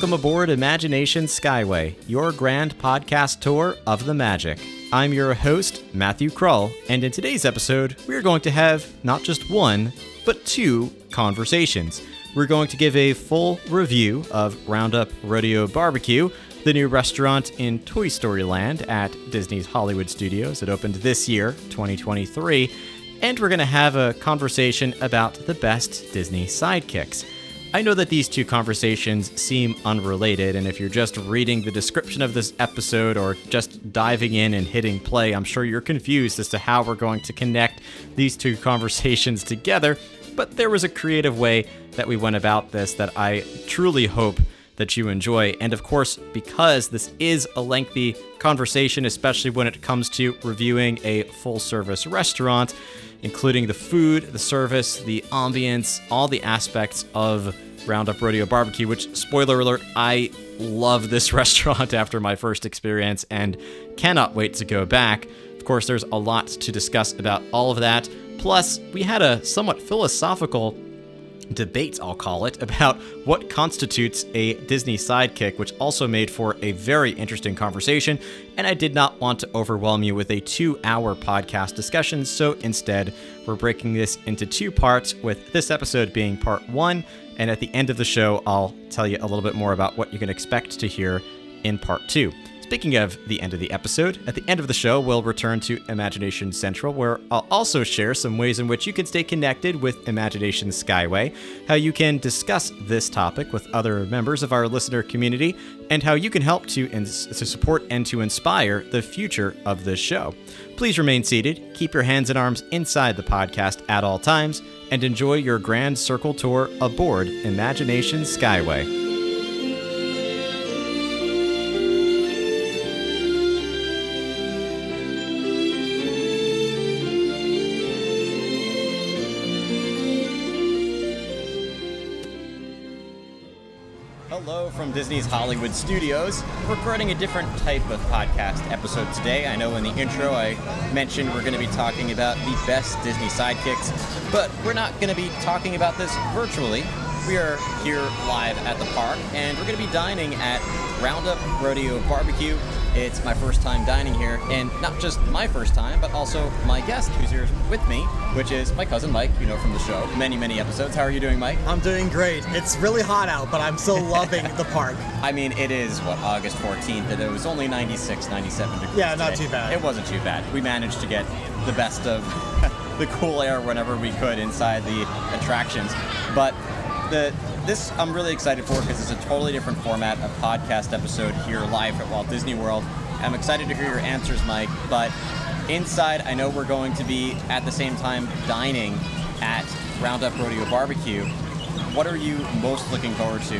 Welcome aboard Imagination Skyway, your grand podcast tour of the magic. I'm your host, Matthew Krull, and in today's episode, we're going to have not just one, but two conversations. We're going to give a full review of Roundup Rodeo Barbecue, the new restaurant in Toy Story Land at Disney's Hollywood Studios. It opened this year, 2023, and we're going to have a conversation about the best Disney sidekicks. I know that these two conversations seem unrelated, and if you're just reading the description of this episode or just diving in and hitting play, I'm sure you're confused as to how we're going to connect these two conversations together. But there was a creative way that we went about this that I truly hope that you enjoy. And of course, because this is a lengthy conversation, especially when it comes to reviewing a full service restaurant, including the food, the service, the ambience, all the aspects of Roundup Rodeo Barbecue, which, spoiler alert, I love this restaurant after my first experience and cannot wait to go back. Of course, there's a lot to discuss about all of that. Plus, we had a somewhat philosophical debate, I'll call it, about what constitutes a Disney sidekick, which also made for a very interesting conversation. And I did not want to overwhelm you with a two hour podcast discussion, so instead, we're breaking this into two parts, with this episode being part one. And at the end of the show, I'll tell you a little bit more about what you can expect to hear in part two. Speaking of the end of the episode, at the end of the show, we'll return to Imagination Central, where I'll also share some ways in which you can stay connected with Imagination Skyway, how you can discuss this topic with other members of our listener community, and how you can help to, ins- to support and to inspire the future of this show. Please remain seated, keep your hands and arms inside the podcast at all times, and enjoy your grand circle tour aboard Imagination Skyway. Hollywood Studios. Recording a different type of podcast episode today. I know in the intro I mentioned we're going to be talking about the best Disney sidekicks, but we're not going to be talking about this virtually. We are here live at the park, and we're going to be dining at Roundup Rodeo Barbecue. It's my first time dining here, and not just my first time, but also my guest who's here with me, which is my cousin Mike, you know from the show, many, many episodes. How are you doing, Mike? I'm doing great. It's really hot out, but I'm still loving the park. I mean, it is, what, August 14th, and it was only 96, 97 degrees. Yeah, not today. too bad. It wasn't too bad. We managed to get the best of the cool air whenever we could inside the attractions. But the this I'm really excited for because it's a totally different format, a podcast episode here live at Walt Disney World. I'm excited to hear your answers, Mike. But inside, I know we're going to be at the same time dining at Roundup Rodeo Barbecue. What are you most looking forward to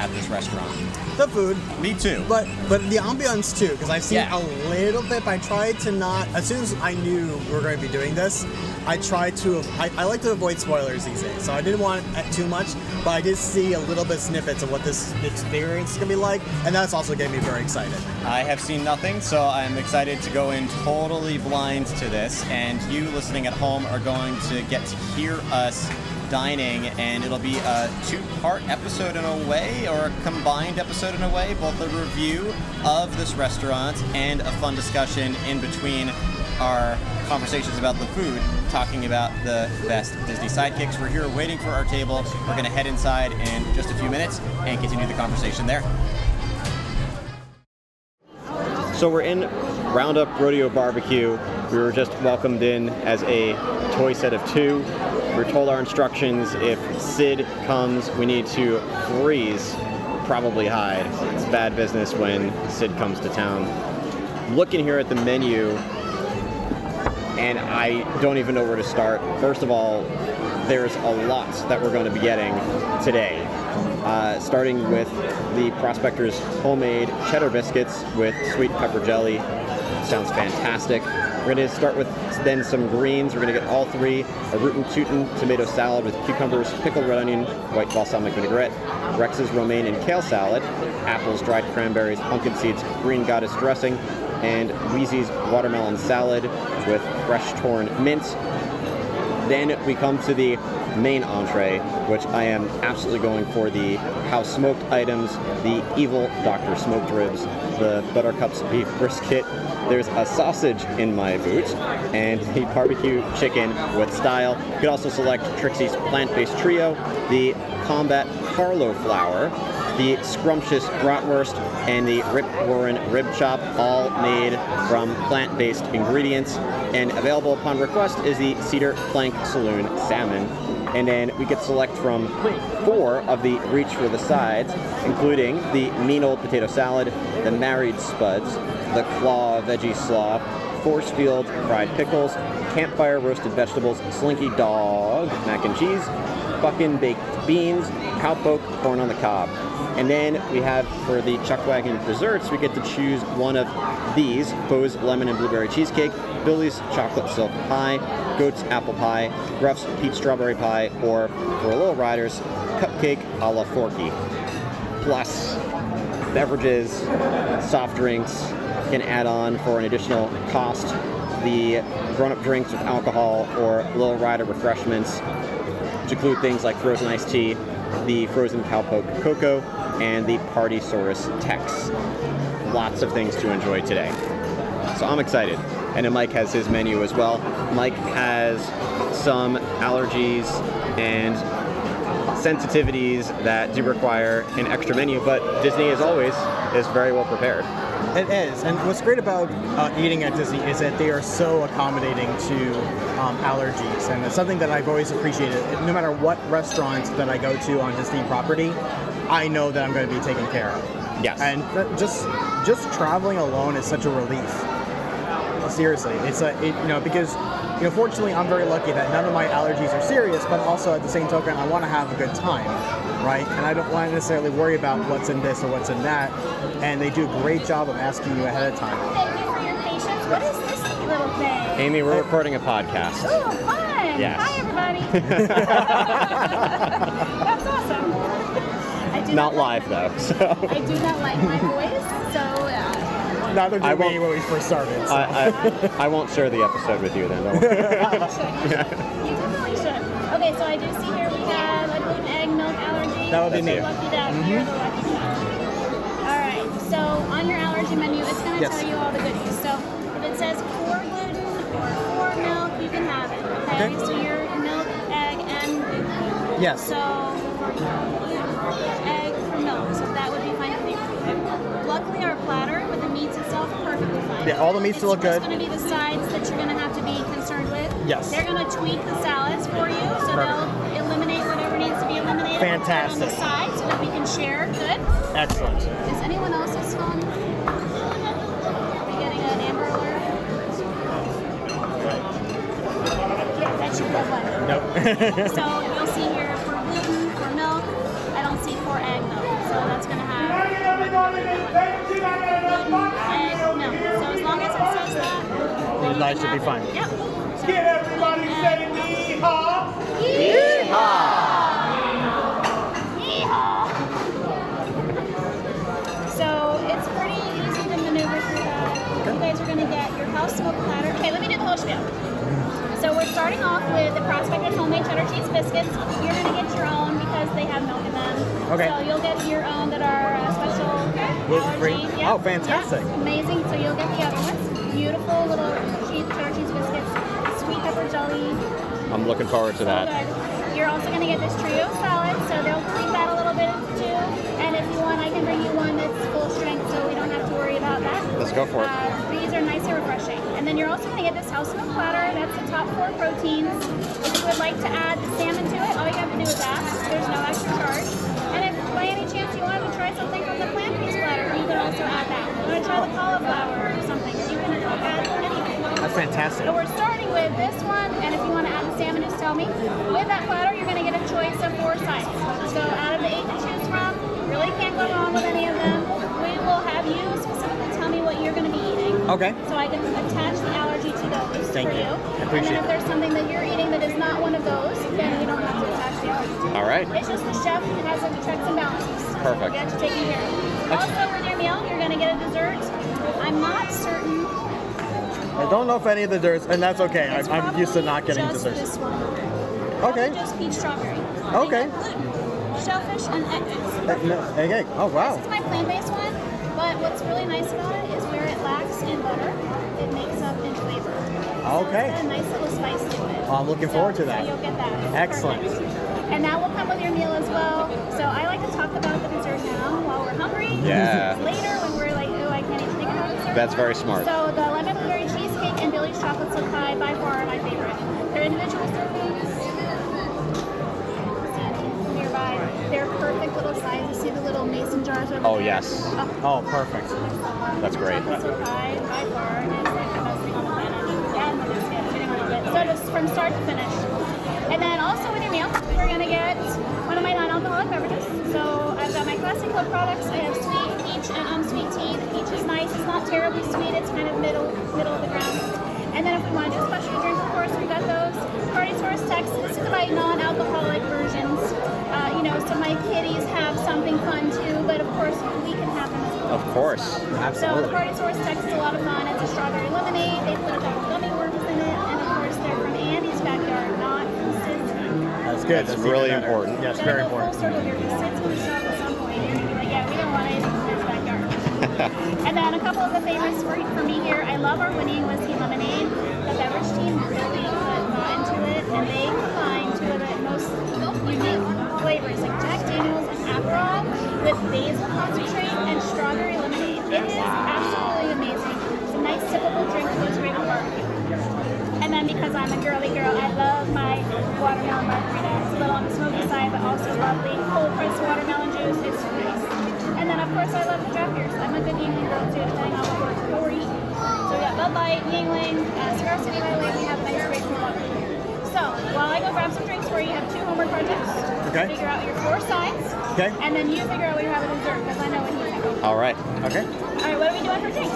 at this restaurant? The food, Me too. but but the ambiance too, because I've seen Yeah. a little bit. But I tried to not. As soon as I knew we were going to be doing this, I tried to. I, I like to avoid spoilers these days, so I didn't want it eh, too much. But I did see a little bit snippets of what this experience is going to be like, and that's also getting me very excited. I have seen nothing, so I'm excited to go in totally blind to this. And you listening at home are going to get to hear us dining, and it'll be a two part episode in a way, or a combined episode in a way, both a review of this restaurant and a fun discussion in between our conversations about the food, talking about the best Disney sidekicks. We're here waiting for our table. We're going to head inside in just a few minutes and continue the conversation there. So we're in Roundup Rodeo Barbecue. We were just welcomed in as a toy set of two. We were told our instructions if Sid comes, we need to freeze, probably hide. It's bad business when Sid comes to town. Looking here at the menu, and I don't even know where to start. First of all, there's a lot that we're going to be getting today. Uh, starting with the Prospector's homemade cheddar biscuits with sweet pepper jelly. Sounds fantastic. We're going to start with then some greens. We're going to get all three a rootin' tootin' tomato salad with cucumbers, pickled red onion, white balsamic vinaigrette, Rex's romaine and kale salad, apples, dried cranberries, pumpkin seeds, green goddess dressing, and Wheezy's watermelon salad with fresh torn mint. Then we come to the main entree, which I am absolutely going for the house smoked items, the evil Dr. Smoked ribs, the Buttercups beef brisket. There's a sausage in my boot, and the barbecue chicken with style. You can also select Trixie's plant-based trio, the Combat Carlo flour, the scrumptious bratwurst, and the Rip Warren rib chop, all made from plant-based ingredients. And available upon request is the Cedar Plank Saloon salmon. And then we could select from four of the Reach for the Sides, including the Mean Old Potato Salad, the Married Spuds, the Claw Veggie Slaw, force field Fried Pickles, Campfire Roasted Vegetables, Slinky Dog Mac and Cheese, Buckin Baked Beans, Cowpoke Corn on the Cob. And then we have for the Chuck Wagon desserts, we get to choose one of these Bo's Lemon and Blueberry Cheesecake, Billy's Chocolate Silk Pie, Goat's Apple Pie, Gruff's Peach Strawberry Pie, or for Little Riders, Cupcake a la Forky. Plus, beverages, soft drinks can add on for an additional cost. The grown up drinks with alcohol or Little Rider refreshments, which include things like frozen iced tea, the frozen cowpoke cocoa, and the Party Saurus Tex. Lots of things to enjoy today. So I'm excited. And then Mike has his menu as well. Mike has some allergies and sensitivities that do require an extra menu, but Disney, as always, is very well prepared. It is, and what's great about uh, eating at Disney is that they are so accommodating to um, allergies, and it's something that I've always appreciated. No matter what restaurant that I go to on Disney property, I know that I'm going to be taken care of. Yes. And just just traveling alone is such a relief. Seriously, it's a it, you know because you know fortunately I'm very lucky that none of my allergies are serious, but also at the same token I want to have a good time, right? And I don't want to necessarily worry about what's in this or what's in that. And they do a great job of asking you ahead of time. Thank you for your patience. What is this little thing? Amy, we're recording a podcast. Oh, fun! Yes. Hi, everybody. That's awesome. I do Not like- live though, so I do not like my voice, so Neither did I we won't- when we first started. so- I, I, I won't share the episode with you then. Don't worry. you should. You, should. you definitely should. Okay, so I do see here we have a gluten egg milk allergy. That would be So me. Mm-hmm. You're the lucky one. All right. So on your allergy menu, it's going to Yes. tell you all the goodies. So if it says for gluten or for milk, you can have it. Okay. Okay. So your milk, egg, and gluten. yes. So for gluten, egg for milk. So that would be fine for. Luckily, our platter Yeah, all the meats it's look good. It's going to be the sides that you're going to have to be concerned with. Yes. They're going to tweak the salads for you, so Perfect. they'll eliminate whatever needs to be eliminated. Fantastic. On the side, so that we can share. Good. Excellent. Is anyone else's phone? Are we getting an Amber Alert? Yeah, that should be one. Nope. So you'll see here for gluten, for milk. I don't see for egg though, So that's going to have gluten, egg, milk. So as long it says that, then you should be have fine. Yep. So, Get everybody gluten, say egg, yeehaw! Yeehaw! So it's pretty easy to maneuver through that. You guys are gonna get your house smoked platter. Okay, let me do the whole spiel. So we're starting off with the Prospector's homemade cheddar cheese biscuits. You're gonna get your own because they have milk in them. Okay. So you'll get your own that are uh, special Gluten-free? allergy. Oh, fantastic. Yeah, amazing. So you'll get the other ones. Beautiful little cheese cheddar cheese biscuits, sweet pepper jelly, I'm looking forward to so that. good. You're also going to get this trio salad, so they'll clean that a little bit too. And if you want, I can bring you one that's full strength, so we don't have to worry about that. Let's go for it. Uh, these are nice and refreshing. And then you're also going to get this house milk platter. That's the top four proteins. If you would like to add the salmon to it, all you have to do is ask. There's no extra charge. And if by any chance you wanted to try something from the plant-based platter, you can also add that. You want to try the cauliflower or something, you can add anything. That's fantastic. So we're starting with this one, and if you want to add the salmon, just tell me. With that platter, you're going to get a choice of four sides. So out of the eight to choose from, really can't go wrong with any of them. We will have you specifically tell me what you're going to be eating. Okay. So I can attach the allergy to those Thank for you. you. I and then if there's something that you're eating that is not one of those, then you don't have to attach the allergy to it. All right. It's just the chef who has the checks and balances. Perfect. Get you taken care of. Also, with your meal, you're going to get a dessert. I'm not certain I don't know if any of the desserts, and that's okay. it's I'm, I'm used to not getting just desserts. This one. Okay. Also just peach strawberry. Okay. And then gluten, Shellfish and eggs. Uh, no, okay. Oh wow. This is my plant-based one, but what's really nice about it is where it lacks in butter, it makes up in flavor. So Okay. It's got a nice little spice to it. Oh, I'm looking So- forward to that. So you'll get that. It's Excellent. perfect. And that will come with your meal as well. So I like to talk about the dessert now while we're hungry. Yeah. Later when we're like, oh, I can't even think about dessert. That's very smart. So the Chip pie by far my favorite. They're individual servings. Nearby. They're perfect little sizes. See the little mason jars over Oh, there? yes. Oh, Oh, perfect. That's great. Chip pie by far is like the best thing on the planet. And the biscuit, sitting a little bit. So just from start to finish. And then also with your meal, we're gonna get one of my non-alcoholic beverages. So I've got my classic club products. I have sweet peach and unsweet tea. The peach is nice. It's not terribly sweet. It's kind of middle middle of the ground. And then if we want to do a special drink, of course, we got those. Partysaurus Tex. This is my non-alcoholic versions. Uh, you know, so my kiddies have something fun too. But of course, we can have them as well. Of course. Absolutely. So the Partysaurus Text is a lot of fun. It's a strawberry lemonade. They put a couple gummy worms in it, and of course they're from Andy's backyard, not from Sid's. That's good. That's even really better. important. Yes, Gotta very go important. Full circle here because Sid's gonna show up at some point. You're gonna be like, yeah, we don't want anything from his backyard. And then a couple of the favorites for, for me here. I love our winning whiskey lemonade. The beverage team really put into it, and they combined two of the most unique flavors like Jack Daniels and Aperol with basil concentrate and strawberry lemonade. It is absolutely amazing. It's a nice sippable drink goes great with barbecue. And then because I'm a girly girl, I love my watermelon margarita. It's a little on the smoky side, but also lovely. Cold pressed watermelon juice. It's nice. And then of course I love the draft. I'm a good Yuengling girl too, depending on what we're, what we're eating. So we got Bud Light, Yuengling, uh, Cigar City by the way, we have a nice great water. So while I go grab some drinks for you, you have two homework projects. Okay. Figure out your four signs. Okay. And then you figure out what you have at dessert, because I know what you think. All right. Okay. All right, what are we doing for drinks?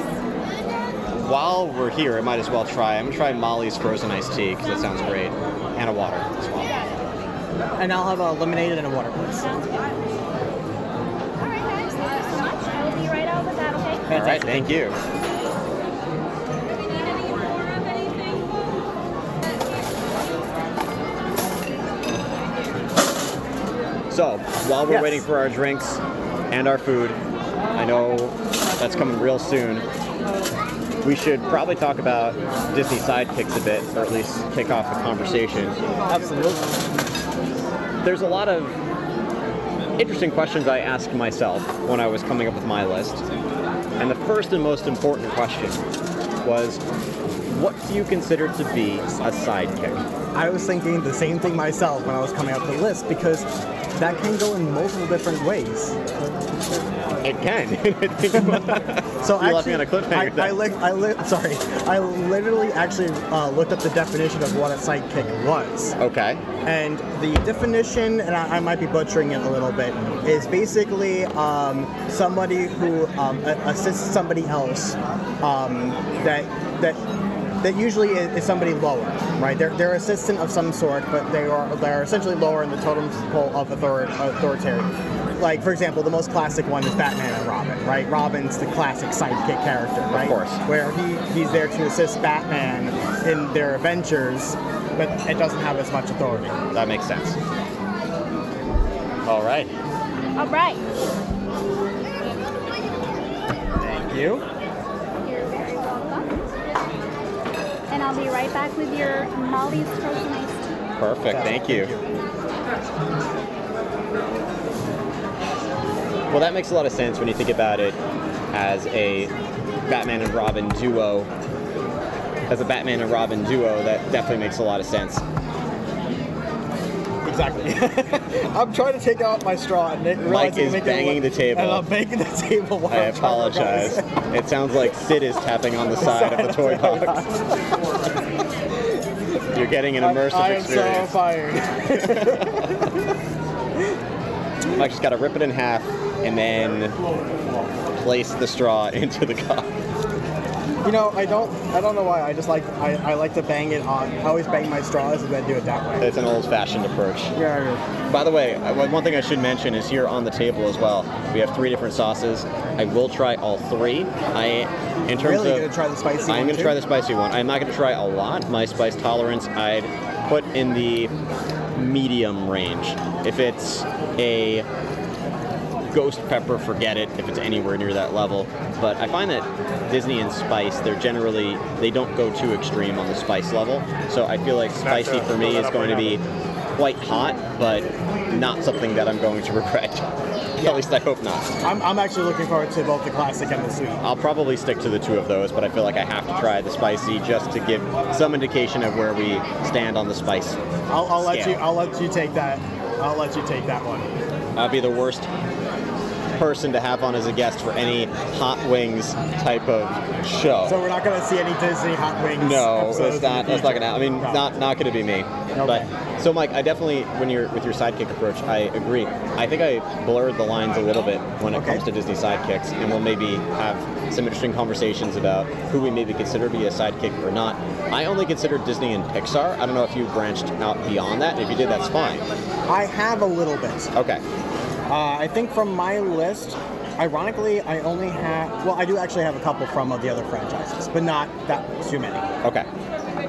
While we're here, I might as well try. I'm gonna try Molly's frozen iced tea because that sounds great, and a water as well. got. And I'll have a lemonade and a water, please. Okay. All right. Thank you. So while we're Yes. waiting for our drinks and our food, I know that's coming real soon. We should probably talk about Disney sidekicks a bit, or at least kick off the conversation. Absolutely. There's a lot of interesting questions I asked myself when I was coming up with my list. And the first and most important question was what do you consider to be a sidekick? I was thinking the same thing myself when I was coming up with the list because that can go in multiple different ways. It can. So You actually, left me on a cliffhanger I. I, li- I li- sorry, I literally actually uh, looked up the definition of what a sidekick was. okay. And the definition, and I, I might be butchering it a little bit, is basically um, somebody who um, assists somebody else um, that that that usually is, somebody lower, right? They're, they're assistant of some sort, but they are they're essentially lower in the totem pole of author- authoritarian. Like for example, the most classic one is Batman and Robin, right? Robin's the classic sidekick character, right? Of course. Where he, he's there to assist Batman in their adventures, but it doesn't have as much authority. That makes sense. All right. All right. Thank you. You're very welcome. And I'll be right back with your Molly's frozen iced tea. Perfect. Thank you. Well, that makes a lot of sense when you think about it as a Batman and Robin duo. As a Batman and Robin duo, that definitely makes a lot of sense. Exactly. I'm trying to take out my straw and make, Mike is banging the table. And I'm banging the table. While I I'm apologize. It sounds like Sid is tapping on the side of the toy box. You're getting an immersive experience. I am so experience. fired. Mike just got to rip it in half and then place the straw into the cup. You know, I don't, I don't know why. I just like, I, I like to bang it on. I always bang my straws and then do it that way. It's an old-fashioned approach. Yeah. By the way, one one thing I should mention is here on the table as well. We have three different sauces. I will try all three. I, in terms Really of, gonna try the spicy I'm one gonna too? try the spicy one. I'm not gonna try a lot. My spice tolerance, I'd put in the medium range. If it's a Ghost Pepper, forget it if it's anywhere near that level. But I find that Disney and spice, they're generally they don't go too extreme on the spice level. So I feel like spicy for me is going to be quite hot, but not something that I'm going to regret. At least I hope not. I'm, I'm actually looking forward to both the classic and the sweet. I'll probably stick to the two of those, but I feel like I have to try the spicy just to give some indication of where we stand on the spice. I'll, I'll let you. I'll let you take that. I'll let you take that one. I'd be the worst person to have on as a guest for any hot wings type of show. So we're not going to see any Disney hot wings. no, that's not. That's not gonna. I mean, No. not not gonna be me. But so, Mike, I definitely, when you're with your sidekick approach, I agree. I think I blurred the lines a little bit when it Okay. comes to Disney sidekicks, and we'll maybe have some interesting conversations about who we maybe consider to be a sidekick or not. I only consider Disney and Pixar. I don't know if you branched out beyond that. If you did, that's fine. I have a little bit. Okay. Uh, I think from my list, ironically, I only have. Well, I do actually have a couple from the other franchises, but not that too many. Okay.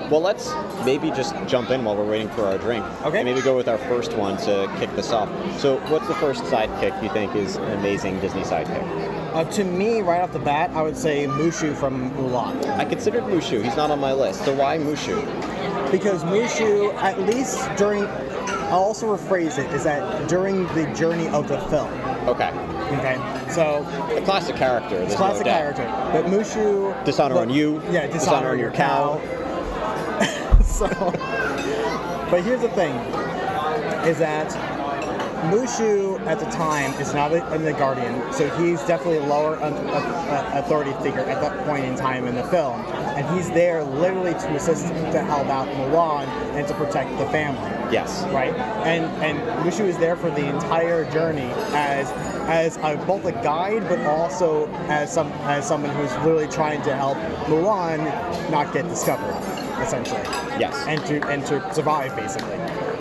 Well, let's maybe just jump in while we're waiting for our drink. Okay. And maybe go with our first one to kick this off. So, what's the first sidekick you think is an amazing Disney sidekick? Uh, to me, right off the bat, I would say Mushu from Mulan. I considered Mushu. He's not on my list. So, why Mushu? because Mushu, at least during, I'll also rephrase it, is that during the journey of the film. Okay. Okay, so A classic character. It's classic no character, but Mushu. Dishonor but- on you. Yeah, dishonor, on your cow. so, but here's the thing, is that Mushu at the time is not a, in the Guardian, so he's definitely a lower un, a, a- authority figure at that point in time in the film, and he's there literally to assist to help out Mulan and to protect the family Yes. right? And and Mushu is there for the entire journey as as a, both a guide, but also as some as someone who's literally trying to help Mulan not get discovered, essentially, Yes. and to and to survive basically.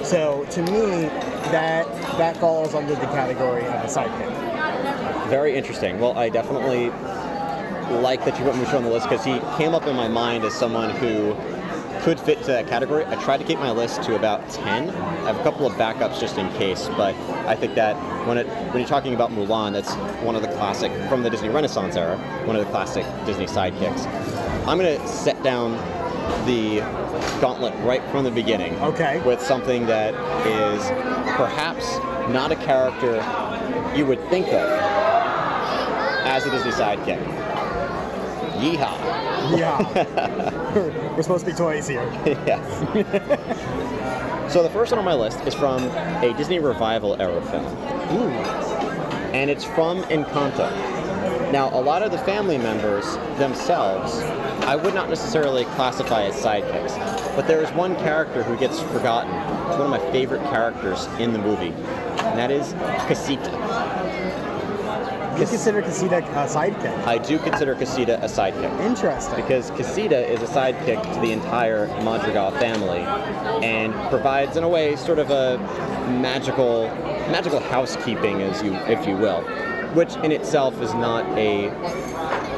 So to me, that that falls under the category of a sidekick. Very interesting. Well, I definitely like that you put Mushu on the list because he came up in my mind as someone who could fit to that category. I tried to keep my list to about 10. I have a couple of backups just in case, but I think that when it when you're talking about Mulan, that's one of the classic from the Disney Renaissance era, one of the classic Disney sidekicks. I'm going to set down the gauntlet right from the beginning Okay. with something that is perhaps not a character you would think of as a Disney sidekick. Yeehaw. Yeah, we're supposed to be toys here. yes. so the first one on my list is from a Disney revival era film. Ooh. And it's from Encanto. Now, a lot of the family members themselves, I would not necessarily classify as sidekicks, but there is one character who gets forgotten. It's one of my favorite characters in the movie, and that is Casita. You consider Casita a sidekick? I do consider Casita a sidekick. Interesting. because Casita is a sidekick to the entire Madrigal family and provides, in a way, sort of a magical, magical housekeeping, as you, if you will, which in itself is not a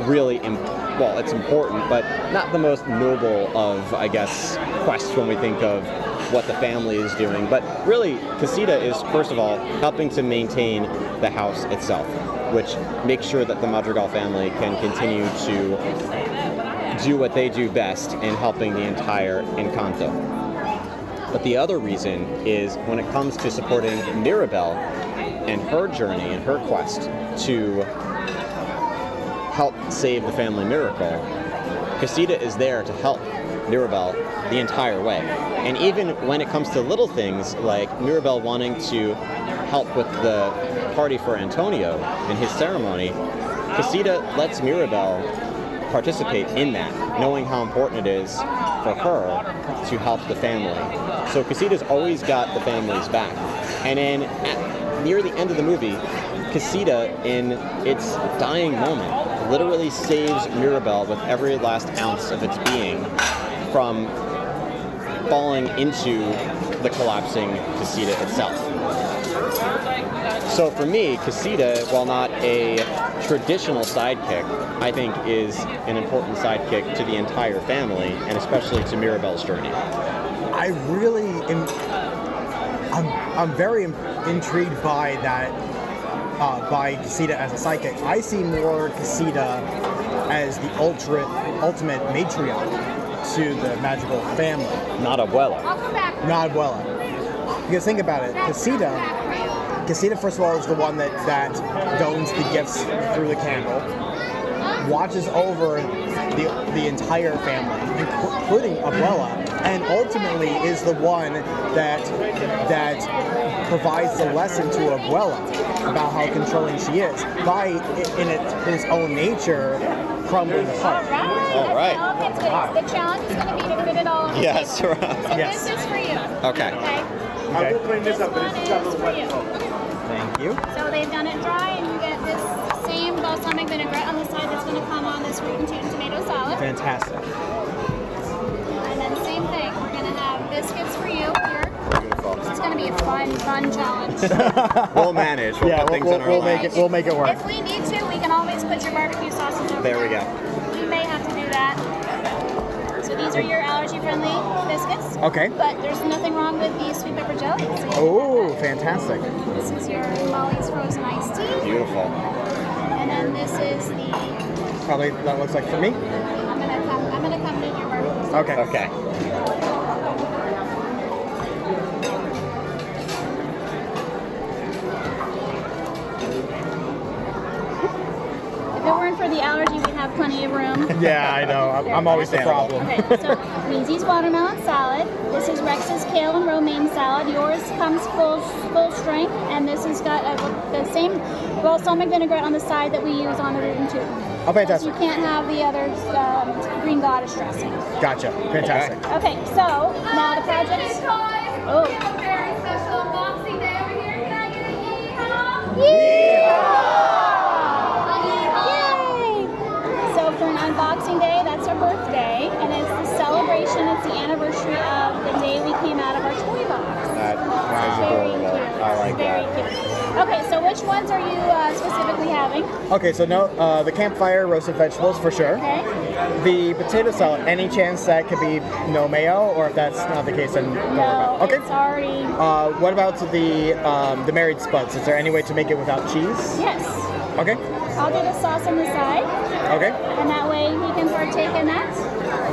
really, well, it's important, but not the most noble of, I guess, quests when we think of what the family is doing. But really, Casita is, first of all, helping to maintain the house itself, which makes sure that the Madrigal family can continue to do what they do best in helping the entire Encanto. But the other reason is when it comes to supporting Mirabel and her journey and her quest to help save the family miracle, Casita is there to help Mirabel the entire way. And even when it comes to little things like Mirabel wanting to help with the party for Antonio in his ceremony, Casita lets Mirabel participate in that, knowing how important it is for her to help the family. So Casita's always got the family's back. And then at, near the end of the movie, Casita, in its dying moment, literally saves Mirabel with every last ounce of its being from falling into the collapsing Casita itself. So for me, Casita, while not a traditional sidekick, I think is an important sidekick to the entire family, and especially to Mirabel's journey. I really am. I'm, I'm very intrigued by that, uh, by Casita as a psychic. I see more Casita as the ultra, ultimate matriarch to the magical family, Not Abuela. I'll come back. not Abuela. Because think about it, Casita, Casita first of all is the one that, that dones the gifts through the candle, watches over the, the entire family, including Abuela, and ultimately is the one that that provides the lesson to Abuela about how controlling she is by in it, his own nature crumbling apart. All right. All right. Okay, so the challenge is going to be to fit it all. Yes, right. So Yes. this is for you. Okay. Okay. Okay. This one is for you. Thank you. So they've done it dry, and you get this same balsamic vinaigrette on the side that's going to come on this root and tomato salad. Fantastic. And then same thing, we're going to have biscuits for you here. Beautiful. It's going to be a fun, fun challenge. We'll manage. We'll Yeah, put we'll, things we'll, in our we'll make it. We'll make it work. if we need to, we can always put your barbecue sauces over There we go. We may have to do that. So these are your allergy-friendly biscuits. Okay. But there's nothing wrong with the sweet pepper jelly. So Oh, fantastic. This is your Molly's frozen iced tea, Beautiful. and then this is the. Probably that looks like for me. I'm gonna come. I'm gonna come eat your barbecue. Okay. Okay. If it weren't for the allergy, we'd have plenty of room. Yeah, I know. I'm, I'm always the problem. Okay, so Lindsay's watermelon salad. This is Rex's kale and romaine salad. Yours comes full full strength, and this has got a, the same balsamic vinaigrette on the side that we use on the root and tube. Oh, fantastic. You can't have the other um, green goddess dressing. Gotcha. Fantastic. Okay, so now the project. Oh. very special unboxing day over here. Can I get a yeehaw? Yay! So for an unboxing day, that's our birthday, and it's the celebration. It's the anniversary of the day we came out of our toy box. That It's very cute. I like It's very that. cute. Okay, so which ones are you uh, specifically having? Okay, so no, uh, the campfire roasted vegetables for sure. Okay. The potato salad. Any chance that could be no mayo, or if that's not the case, then No, about. Okay. it's already. Uh, what about the um, the married spuds? Is there any way to make it without cheese? Yes. Okay. I'll do the sauce on the side, Okay. and that way he can partake in that.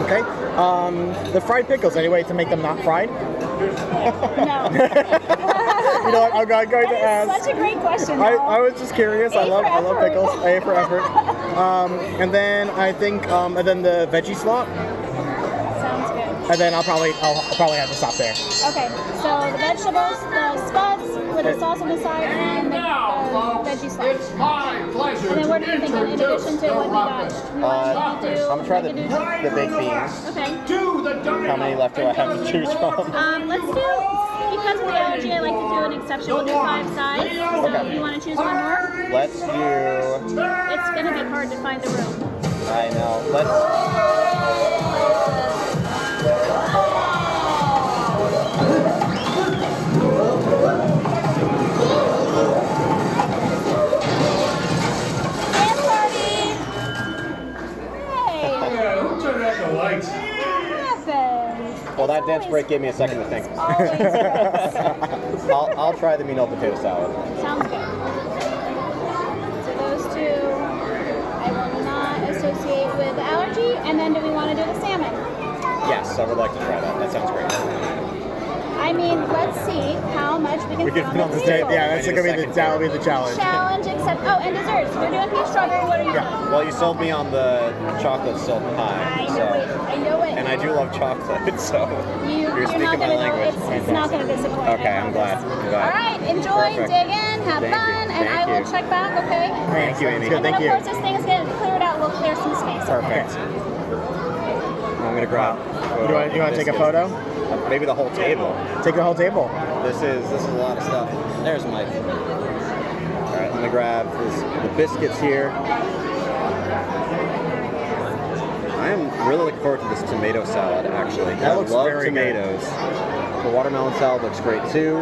Okay. Um, the fried pickles. Any way to make them not fried? No. You know what? I'm going to That is ask. such a great question. I. I was just curious. I A love for I love pickles. A for effort. Um, and then I think um, and then the veggie slot. Sounds good. And then I'll probably I'll, I'll probably have to stop there. Okay, so the vegetables, the spuds with the sauce on the side, and the, the veggie slice. my pleasure And then what are you thinking in addition to what we got? You want to do? I'm gonna try the, we the baked beans. Okay. to the How many left do I have to choose from? Um, let's do, because of the allergy, I like to do an exception. We'll do five sides. So Okay. you want to choose one more, Let's do. it's going to be hard to find the room. I know. Let's. That dance break gave me a second to think. I'll, I'll try the mean old potato salad. Sounds good. So those two, I will not associate with allergy. And then do we want to do the salmon? Yes, I would like to try that. That sounds great. I mean, let's see how much we can We fit can on on the the table. table. Yeah, that's gonna be the that will be the challenge. Challenge accept. Oh, and desserts. You're doing peach strawberry. What are you doing? Well, you sold me on the chocolate silk I pie, know it. I know it. And I do love chocolate, so. You, You're you're speaking not my gonna. language. It's, it's not gonna disappoint. Okay, I I'm glad. I'm glad. All right, enjoy, Perfect. dig in, have Thank you. fun, and Thank I will you. check back. Okay. Thank you, Amy. Good, And then thank of you. course, this thing's getting cleared out. We'll clear some space. Perfect. I'm gonna grab. You want you want to take a photo? Maybe the whole table. Take the whole table. This is this is a lot of stuff. There's Mike. All right, let me grab this, the biscuits here. I am really looking forward to this tomato salad. Actually, That I looks love very good. tomatoes. The watermelon salad looks great too.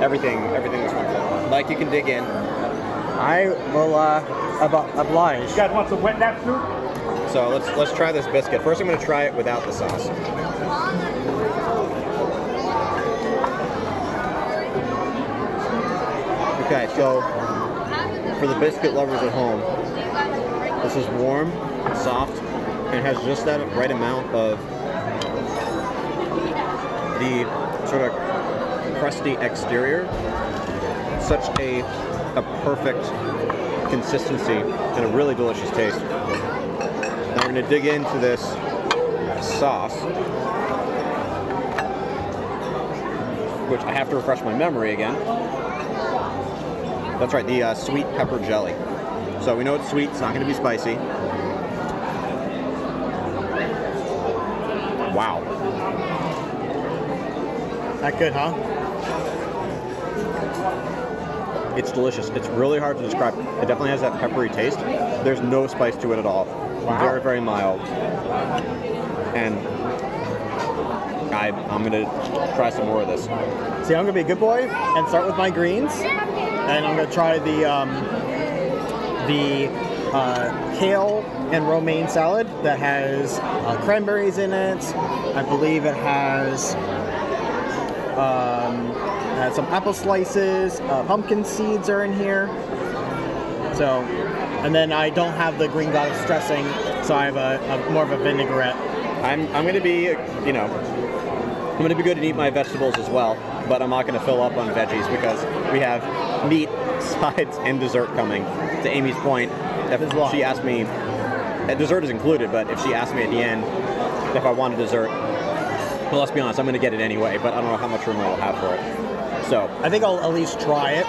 Everything, everything looks wonderful. Mike, you can dig in. I will uh, ob- oblige. You guys want some wet nap soup? So let's let's try this biscuit. First, I'm going to try it without the sauce. So for the biscuit lovers at home, this is warm, soft, and has just that right amount of the sort of crusty exterior. Such a a perfect consistency and a really delicious taste. Now we're gonna dig into this sauce, which I have to refresh my memory again. That's right, the uh, sweet pepper jelly. So we know it's sweet, it's not gonna be spicy. Wow. That good, huh? It's delicious. It's really hard to describe. It definitely has that peppery taste. There's no spice to it at all. Wow. Very, very mild. And I, I'm gonna try some more of this. See, I'm gonna be a good boy and start with my greens, and I'm gonna try the um, the uh, kale and romaine salad that has uh, cranberries in it. I believe it has um, some apple slices. Uh, pumpkin seeds are in here. So, and then I don't have the green goddess dressing, so I have a, a more of a vinaigrette. I'm, I'm gonna be, you know, I'm gonna be good and eat my vegetables as well, but I'm not gonna fill up on veggies because we have meat, sides, and dessert coming. To Amy's point, if There's a lot. she asked me, uh, dessert is included, but if she asked me at the end if I wanted dessert, well, let's be honest, I'm gonna get it anyway, but I don't know how much room I will have for it. So, I think I'll at least try it.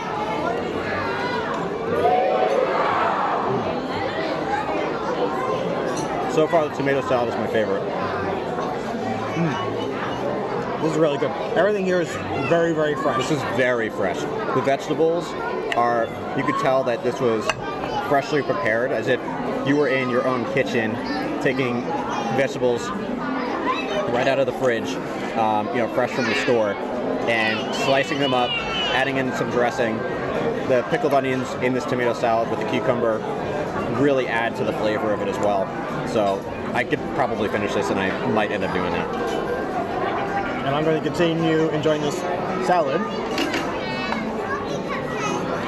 so far the tomato salad is my favorite. This is really good. Everything here is very, very fresh. This is very fresh. The vegetables are, you could tell that this was freshly prepared as if you were in your own kitchen taking vegetables right out of the fridge, um, you know, fresh from the store, and slicing them up, adding in some dressing. The pickled onions in this tomato salad with the cucumber really add to the flavor of it as well. So I could probably finish this and I might end up doing that. And I'm going to continue enjoying this salad.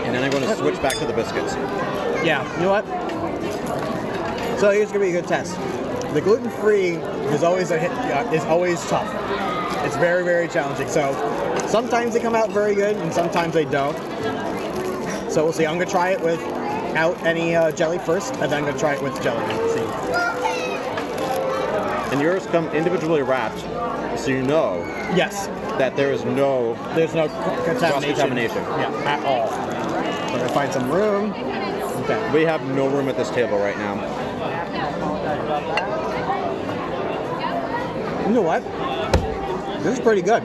And then I'm going to switch back to the biscuits. Yeah, you know what? So here's going to be a good test. The gluten free is always a hit, uh, is always tough. It's very very challenging. So sometimes they come out very good and sometimes they don't. So we'll see. I'm going to try it without any uh, jelly first, and then I'm going to try it with jelly. See. And yours come individually wrapped, so you know Yes, that there is no. there's no c- contamination. contamination. Yeah, at all. So I'm going to find some room. Okay. We have no room at this table right now. You know what? This is pretty good.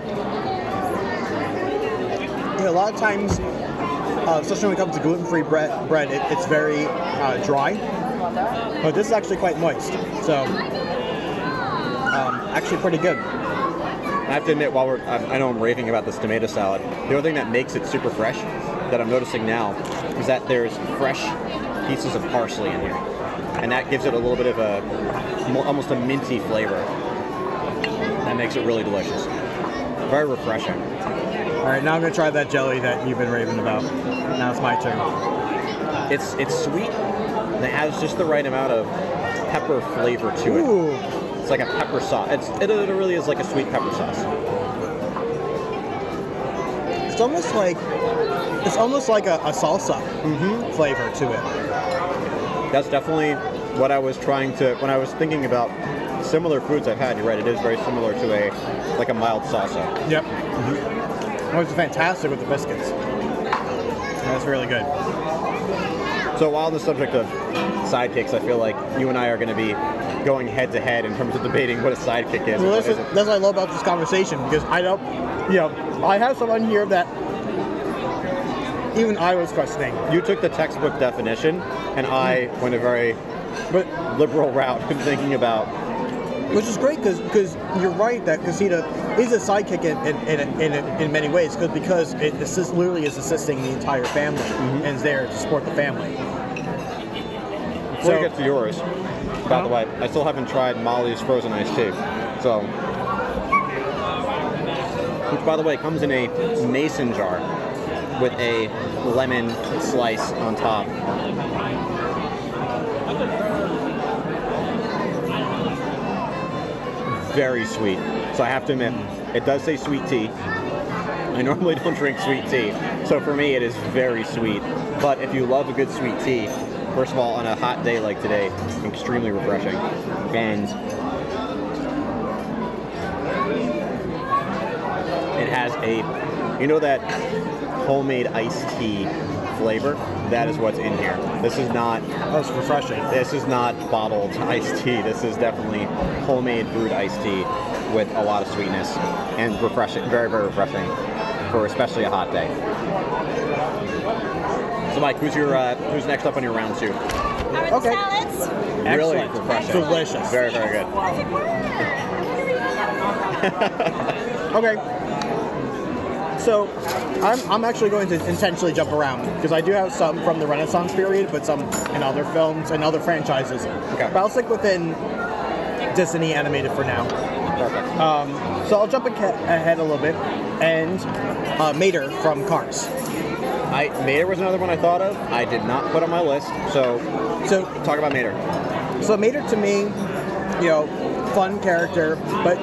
Yeah, a lot of times, uh, especially when it comes to gluten-free bread, bread it, it's very uh, dry. But this is actually quite moist. So, um, actually pretty good. I have to admit, while we're, I I know I'm raving about this tomato salad, the other thing that makes it super fresh that I'm noticing now is that there's fresh pieces of parsley in here. And that gives it a little bit of a, almost a minty flavor. That makes it really delicious. Very refreshing. All right, now I'm gonna try that jelly that you've been raving about. Now it's my turn. It's it's sweet. And it has just the right amount of pepper flavor to it. Ooh, It's like a pepper sauce. It's, it, it really is like a sweet pepper sauce. it's almost like it's almost like a, a salsa mm-hmm. flavor to it. That's definitely what I was trying to when I was thinking about similar foods I've had. You're right; it is very similar to a like a mild salsa. Yep. Mm-hmm. Oh, it's fantastic with the biscuits. That's really good. So while on the subject of sidekicks, I feel like you and I are going to be going head to head in terms of debating what a sidekick is. Well, that's, isn't. that's what I love about this conversation because I don't, you know, I have someone here that even I was questioning. You took the textbook definition, and I mm-hmm. went a very But liberal route in thinking about. which is great because because you're right that Casita is a sidekick in in, in, in, in many ways cause, because it assist, literally is assisting the entire family mm-hmm. and is there to support the family. Before So- we get to yours, by the way, I still haven't tried Molly's frozen iced tea. So, which by the way comes in a mason jar, with a lemon slice on top. Very sweet. So I have to admit, it does say sweet tea. I normally don't drink sweet tea, so for me it is very sweet. But if you love a good sweet tea, first of all, on a hot day like today, extremely refreshing. And it has a, you know that homemade iced tea flavor? That is what's in here. This is not oh, That's refreshing. this is not bottled iced tea. This is definitely homemade brewed iced tea with a lot of sweetness and refreshing, very, very refreshing for especially a hot day. So, Mike, who's your uh, who's next up on your round two? How are Okay. salads? Really Excellent. refreshing. Delicious. Very, very good. Okay. So, I'm, I'm actually going to intentionally jump around because I do have some from the Renaissance period, but some in other films and other franchises. Okay. But I'll stick within Disney animated for now. Perfect. Um, so I'll jump ahe- ahead a little bit, and uh, Mater from Cars. I Mater was another one I thought of. I did not put on my list. So, So talk about Mater. So Mater to me, you know, fun character, but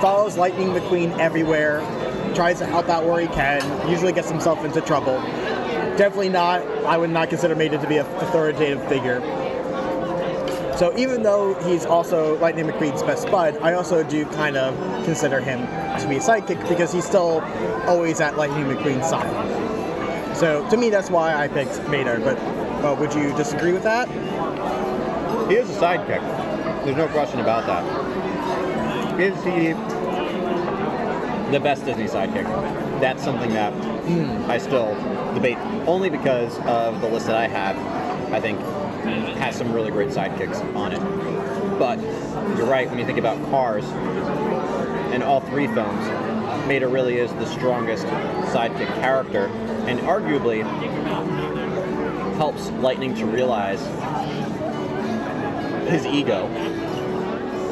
follows Lightning McQueen everywhere, tries to help out where he can, usually gets himself into trouble. Definitely not, I would not consider Mater to be a authoritative figure. So even though he's also Lightning McQueen's best bud, I also do kind of consider him to be a sidekick because he's still always at Lightning McQueen's side. So to me, that's why I picked Mater. But uh, would you disagree with that? He is a sidekick. There's no question about that. Is he the best Disney sidekick? That's something that I still debate, only because of the list that I have. I think has some really great sidekicks on it. But you're right when you think about Cars and all three films. Mater really is the strongest sidekick character, and arguably helps Lightning to realize his ego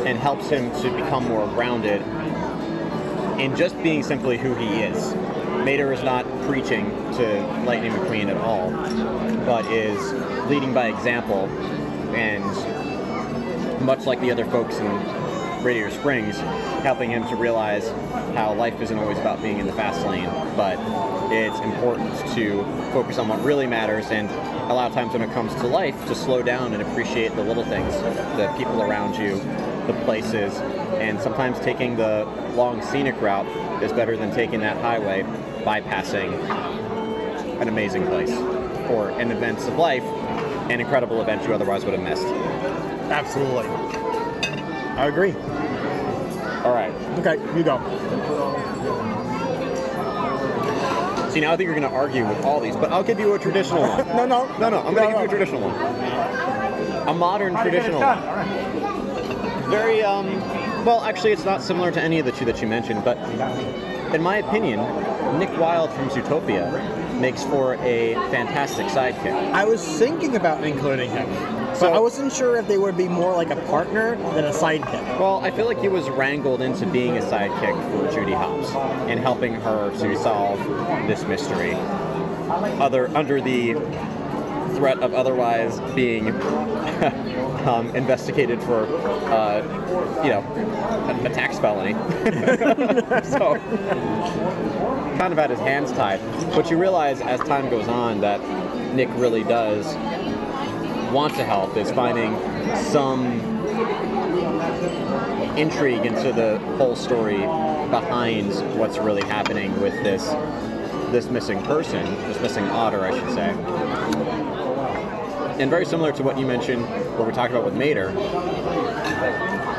and helps him to become more grounded in just being simply who he is. Mater is not preaching to Lightning McQueen at all, but is leading by example and much like the other folks in Radiator Springs, helping him to realize how life isn't always about being in the fast lane, but it's important to focus on what really matters and a lot of times when it comes to life to slow down and appreciate the little things, the people around you, the places, and sometimes taking the long scenic route is better than taking that highway bypassing an amazing place or an events of life, an incredible event you otherwise would have missed. Absolutely. I agree. Okay, you go. See, now I think you're going to argue with all these, but I'll give you a traditional one. No, no, No, no, I'm going to give you a traditional one. A modern traditional one. Very, um, well, actually, it's not similar to any of the two that you mentioned, but in my opinion, Nick Wilde from Zootopia makes for a fantastic sidekick. I was thinking about including him, So- I wasn't sure if they would be more like a partner than a sidekick. Well, I feel like he was wrangled into being a sidekick for Judy Hopps and helping her to solve this mystery. Other under the threat of otherwise being um, investigated for, uh, you know, a, a tax felony. so, kind of had his hands tied. But you realize as time goes on that Nick really does want to help. Is finding some intrigue into the whole story behind what's really happening with this this missing person, this missing otter, I should say. And very similar to what you mentioned, what we talked about with Mater,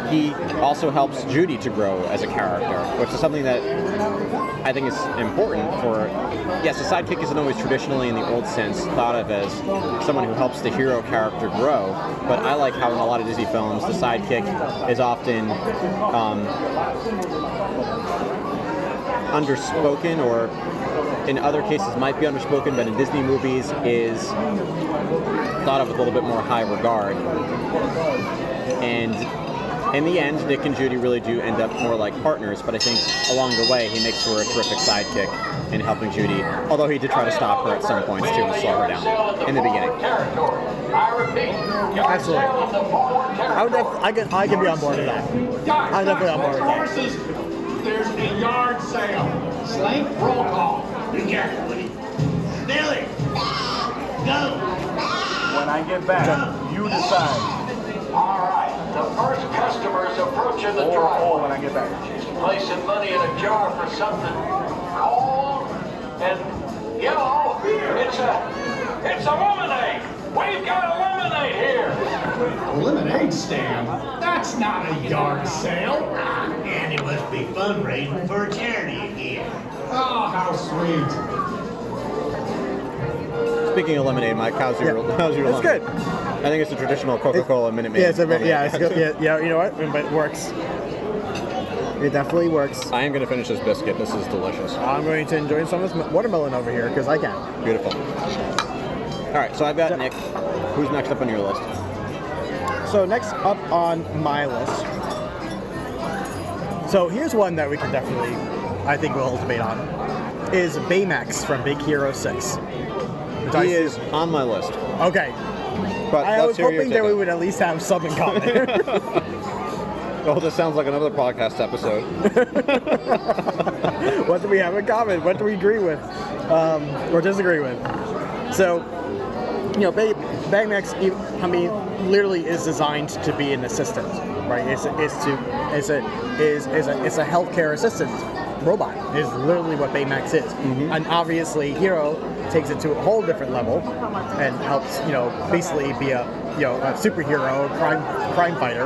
he also helps Judy to grow as a character, which is something that I think is important for. Yes, a sidekick isn't always traditionally, in the old sense, thought of as someone who helps the hero character grow. But I like how in a lot of Disney films, the sidekick is often um, underspoken, or in other cases might be underspoken, but in Disney movies is thought of with a little bit more high regard. And in the end, Nick and Judy really do end up more like partners, but I think along the way, he makes her a terrific sidekick in helping Judy, although he did try to stop her at some points too and slow her down in the beginning. Absolutely. I would def- I can I can be on board with that. I'm definitely on board with that. There's a yard sale. Slate, roll call. Be careful, Woody. Billy, go. When I get back, you decide. All right, the first customer's approaching the Or, or driveway. when I get back. She's placing money in a jar for something cold and yellow. It's a, it's a lemonade. We've got a lemonade here. A lemonade stand? That's not a yard sale. Ah, and it must be fundraising for a charity again. Oh, how sweet. Speaking of lemonade, Mike, how's your, Yeah. how's your It's lemonade? good. I think it's a traditional Coca-Cola Minute Maid. Yeah, it's a lemonade. yeah, it's good. Yeah, yeah, you know what? But it works. It definitely works. I am going to finish this biscuit. This is delicious. I'm going to enjoy some of this watermelon over here because I can. Beautiful. All right, so I've got Nick. Who's next up on your list? So next up on my list. So here's one that we can definitely, I think we'll debate on, is Baymax from Big Hero 6. He is on my list. Okay. But I was hoping that we would at least have some in common. Oh, this sounds like another podcast episode. what do we have in common? What do we agree with um, or disagree with? So, you know, e- I mean, literally is designed to be an assistant, right? It's, a, it's to it's a is is a it's a healthcare assistant robot. Is literally what Baymax is, and obviously Hero takes it to a whole different level and helps you know basically be a you know a superhero crime crime fighter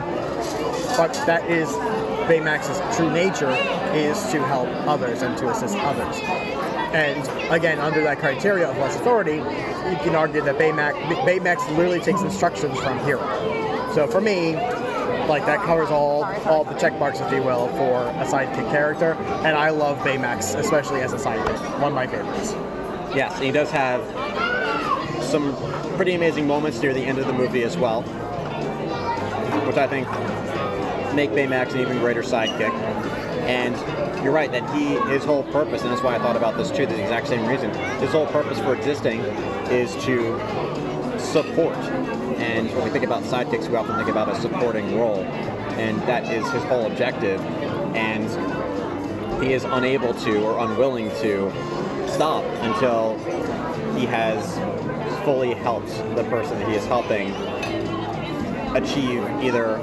but that is Baymax's true nature is to help others and to assist others. And again, under that criteria of less authority, you can argue that Baymax, Baymax literally takes instructions from Hero. So for me, like that covers all all the check marks, if you will, for a sidekick character. And I love Baymax, especially as a sidekick. One of my favorites. Yes, he does have some pretty amazing moments near the end of the movie as well, which I think make Baymax an even greater sidekick. And you're right that he his whole purpose, and that's why I thought about this too, the exact same reason. His whole purpose for existing is to support. And when we think about sidekicks, we often think about a supporting role, and that is his whole objective. And he is unable to or unwilling to stop until he has fully helped the person that he is helping achieve either,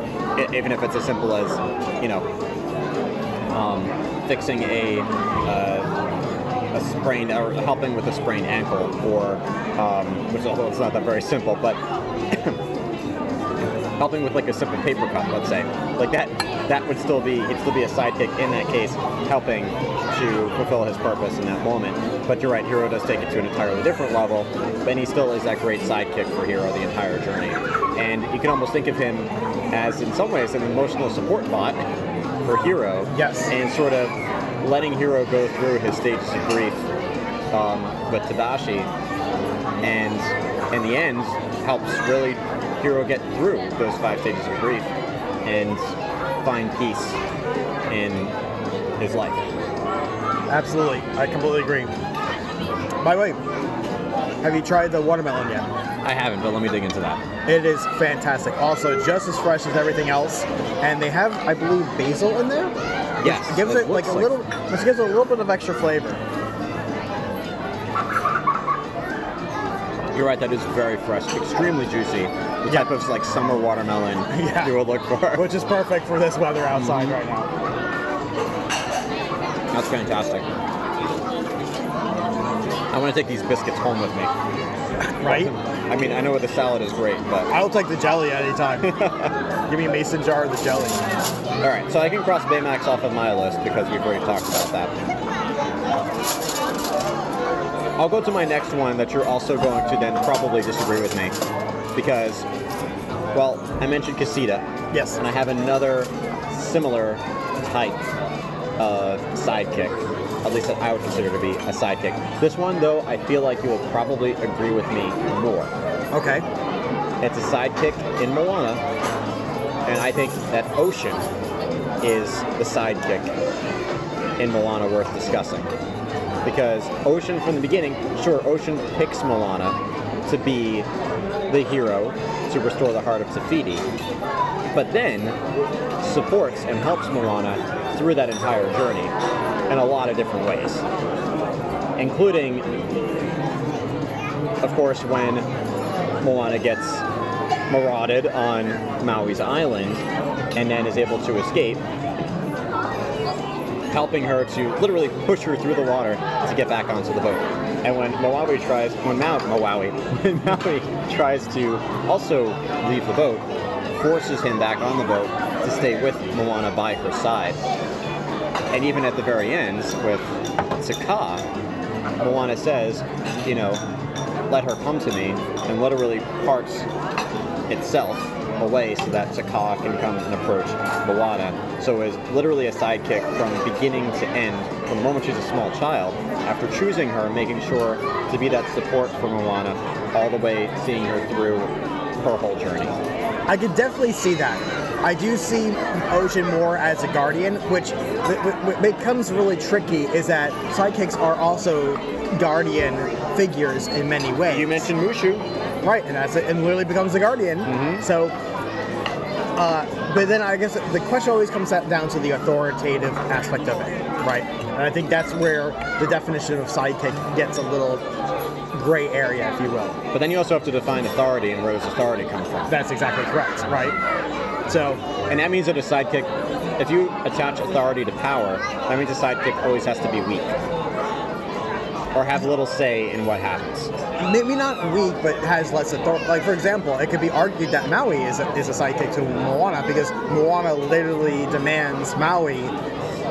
even if it's as simple as, you know, um, fixing a uh, a sprained or helping with a sprained ankle, or um, which although it's not that very simple, but helping with like a simple paper cut, let's say, like that, that would still be he'd still be a sidekick in that case, helping to fulfill his purpose in that moment. But you're right, Hero does take it to an entirely different level, but he still is that great sidekick for Hero the entire journey. And you can almost think of him as, in some ways, an emotional support bot for Hero. Yes. And sort of letting Hero go through his stages of grief um, with Tadashi, and in the end, helps really Hero get through those five stages of grief and find peace in his life. Absolutely, I completely agree. By the way, have you tried the watermelon yet? I haven't, but let me dig into that. It is fantastic. Also, just as fresh as everything else, and they have, I believe, basil in there. Yes, Gives it it like a like- little, which gives it a little bit of extra flavor. You're right, that is very fresh, extremely juicy. The type of like summer watermelon Yeah. you would look for. Which is perfect for this weather outside right now. That's fantastic. I want to take these biscuits home with me. Right? I mean, I know the salad is great, but I'll take the jelly anytime. Give me a mason jar of the jelly. all right. So I can cross Baymax off of my list because we've already talked about that. I'll go to my next one that you're also going to then probably disagree with me because, well, I mentioned Casita. Yes. And I have another similar type of sidekick, at least that I would consider to be a sidekick. This one, though, I feel like you will probably agree with me more. Okay. It's a sidekick in Moana, And I think that Ocean is the sidekick in Moana worth discussing. Because Ocean, from the beginning, sure, Ocean picks Moana to be the hero to restore the heart of Te Fiti, but then supports and helps Moana through that entire journey in a lot of different ways, including, of course, when Moana gets marauded on Maui's island and then is able to escape, helping her to literally push her through the water to get back onto the boat. And when Maui tries, when when Maui tries to also leave the boat, forces him back on the boat to stay with Moana by her side. And even at the very end, with Te Kā, Moana says, you know, let her come to me, and literally parts itself away so that Te Kā can come and approach Moana. So is literally a sidekick from beginning to end, from the moment she's a small child, after choosing her, making sure to be that support for Moana, all the way seeing her through her whole journey. I could definitely see that. I do see Ocean more as a guardian, which becomes really tricky is that sidekicks are also guardian figures in many ways. You mentioned Mushu. Right, and that's it, and literally becomes a guardian. Mm-hmm. So, uh, but then I guess the question always comes down to the authoritative aspect of it, right? And I think that's where the definition of sidekick gets a little gray area, if you will. But then you also have to define authority and where does authority come from. That's exactly correct, right? So, And that means that a sidekick, if you attach authority to power, that means a sidekick always has to be weak. Or have little say in what happens. maybe not weak, but has less authority. Like for example, it could be argued that Maui is a, is a sidekick to Moana because Moana literally demands Maui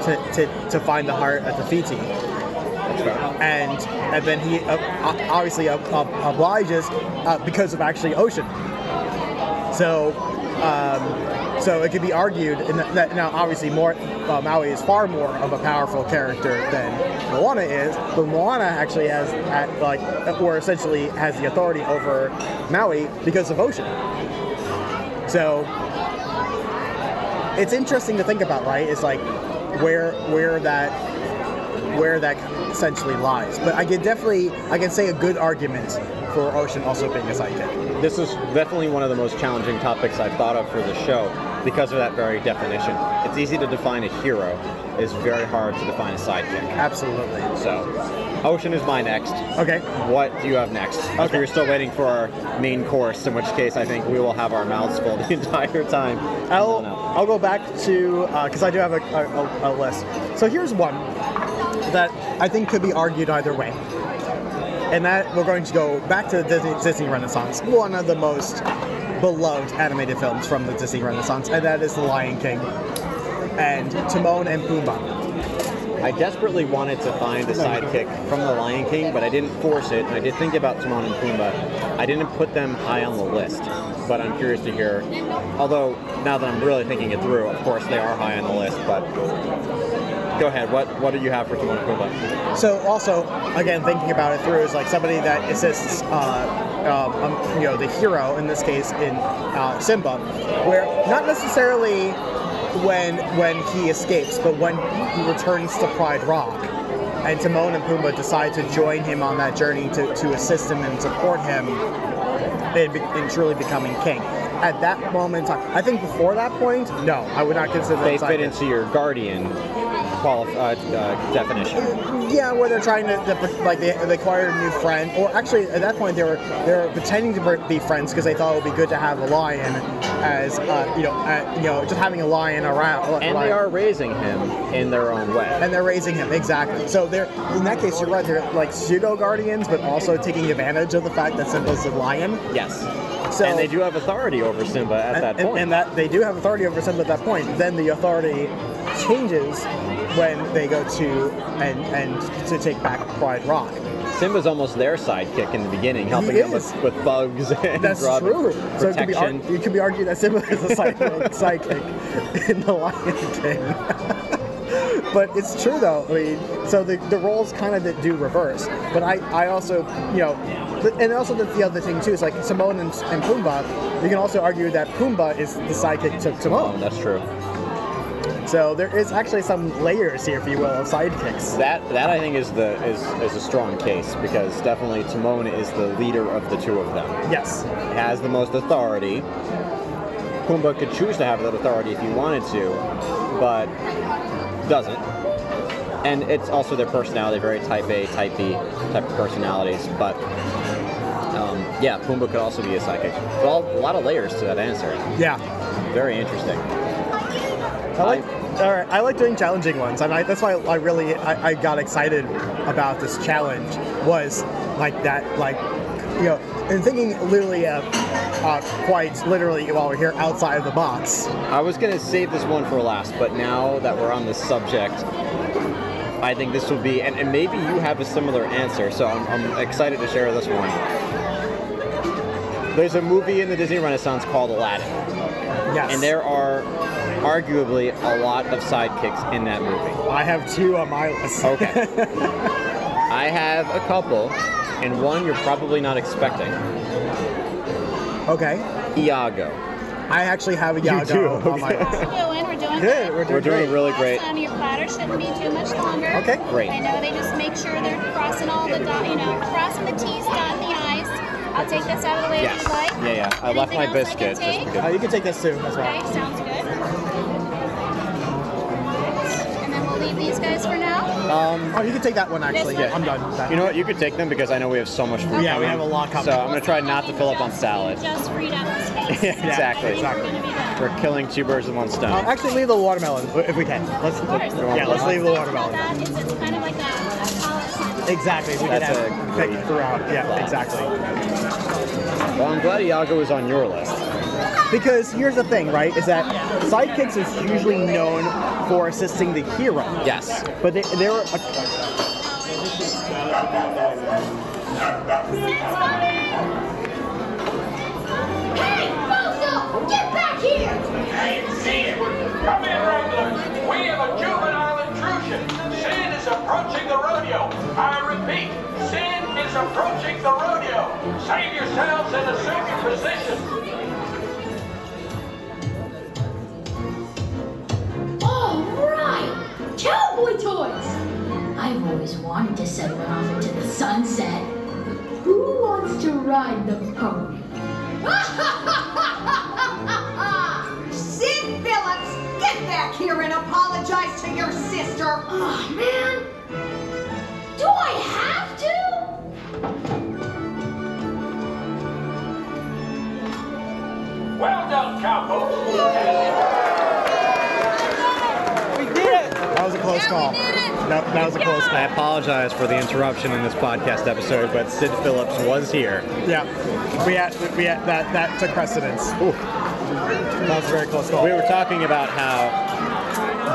to, to, to find the heart at Te Fiti. And and then he uh, obviously uh, uh, obliges because of actually Ocean. So, um, so it could be argued that now obviously more uh, Maui is far more of a powerful character than Moana is, but Moana actually has at, like or essentially has the authority over Maui because of Ocean. So it's interesting to think about, right? It's like where where that where that essentially lies. But I can definitely I can say a good argument for Ocean also being a sidekick. This is definitely one of the most challenging topics I've thought of for the show because of that very definition. It's easy to define a hero, it's very hard to define a sidekick. Absolutely. So, Ocean is my next. Okay. What do you have next? Okay. We're still waiting for our main course, in which case I think we will have our mouths full the entire time. I'll. I'll go back to uh, because I do have a, a, a list. So here's one that I think could be argued either way, and that we're going to go back to the Disney, Disney Renaissance, one of the most beloved animated films from the Disney Renaissance, and that is The Lion King and Timon and Pumbaa. I desperately wanted to find a sidekick from The Lion King, but I didn't force it, I did think about Timon and Pumbaa. I didn't put them high on the list, but I'm curious to hear. Although, now that I'm really thinking it through, of course they are high on the list, but go ahead. What what do you have for Timon and Pumbaa? So also, again, thinking about it through is like somebody that assists, uh, um, um, you know, the hero in this case in uh, Simba, where not necessarily when when he escapes, but when he returns to Pride Rock, and Timon and Pumbaa decide to join him on that journey to, to assist him and support him in, in truly becoming king. At that moment in time, I think before that point, no, I would not consider They fit into your guardian uh, uh, definition. Yeah, where they're trying to, to like they, they acquired a new friend, or actually at that point they were they were pretending to be friends because they thought it would be good to have a lion as uh, you know uh, you know just having a lion around. And they are raising him in their own way. and they're raising him exactly. So they're in that case you're right. They're like pseudo guardians, but also taking advantage of the fact that Simba's a lion. Yes. So and they do have authority over Simba at and, that and- point. and that they do have authority over Simba at that point. Then the authority changes when they go to and and to take back Pride Rock. Simba's almost their sidekick in the beginning, helping He them with, with bugs and That's true. So it could, be ar- it could be argued that Simba is a sidekick, sidekick in The Lion King. but it's true though. I mean, so the, the roles kind of do reverse. But I, I also, you know, and also the, the other thing too is like Timon and, and Pumbaa. You can also argue that Pumbaa is the sidekick to Timon. That's true. So there is actually some layers here, if you will, of sidekicks. That that I think is the is, is a strong case because definitely Timon is the leader of the two of them. Yes. Has the most authority. Pumbaa could choose to have that authority if he wanted to, but doesn't. And it's also their personality, very type A, type B type of personalities. But um, yeah, Pumbaa could also be a psychic. Well, a lot of layers to that answer. Yeah. Very interesting. I like. All right, I like doing challenging ones, and I, that's why I really I, I got excited about this challenge. Was like that, like you know, and thinking literally, uh, uh, quite literally while we're here outside of the box. I was gonna save this one for last, but now that we're on the subject, I think this will be, and, and maybe you have a similar answer, so I'm, I'm excited to share this one. There's a movie in the Disney Renaissance called Aladdin, Yes. and there are arguably a lot of sidekicks in that movie. I have two on my list. Okay. I have a couple, and one you're probably not expecting. okay. Iago. I actually have a Iago do, on my list. How's it going? We're doing Good. good. We're doing, We're doing great. really great. Awesome. Your platter shouldn't be too much longer. Okay. Great. I know they just make sure they're crossing all the dot, you know, crossing the T's, dotting the I's. I'll take this out of the way Yes. if you'd like. Yeah, yeah. I left my else can biscuit just take? because. Uh, you can take this too as well. Okay, sounds good. And then we'll leave these guys for now. Oh, you can take that one actually. This one? I'm done with that. You know what? You could take them because I know we have so much food. Yeah, we have a lot coming. So I'm gonna try not to fill up on salad. Just freed up the space. Yeah, exactly. And then we're gonna be done. We're killing two birds with one stone. Uh, actually, leave the watermelon if we can. Let's. Of course. yeah, let's leave the What's nice about watermelon. That is it's kind of like a, a polish. Exactly. We That's can a have great pick throughout. Yeah, thought. exactly. Well, I'm glad Iago is on your list. Because here's the thing, right? Is that sidekicks is usually known for assisting the hero. Yes. But they, they're a, Hey, Bozo! Get back here! Hey, Sid! Come in, Wrangler! We have a juvenile Sid is approaching the rodeo! I repeat, Sid is approaching the rodeo! Save yourselves and assume your position! All right! Cowboy toys! I've always wanted to send one off into the sunset. Who wants to ride the pony? back here and apologize to your sister. Oh, man! Do I have to? Well done, cowboys! We did. That was a close call. That, that was a close I apologize for the interruption in this podcast episode, but Sid Phillips was here. Yeah, we had we had that that took precedence. Ooh. That was a very close call. We were talking about how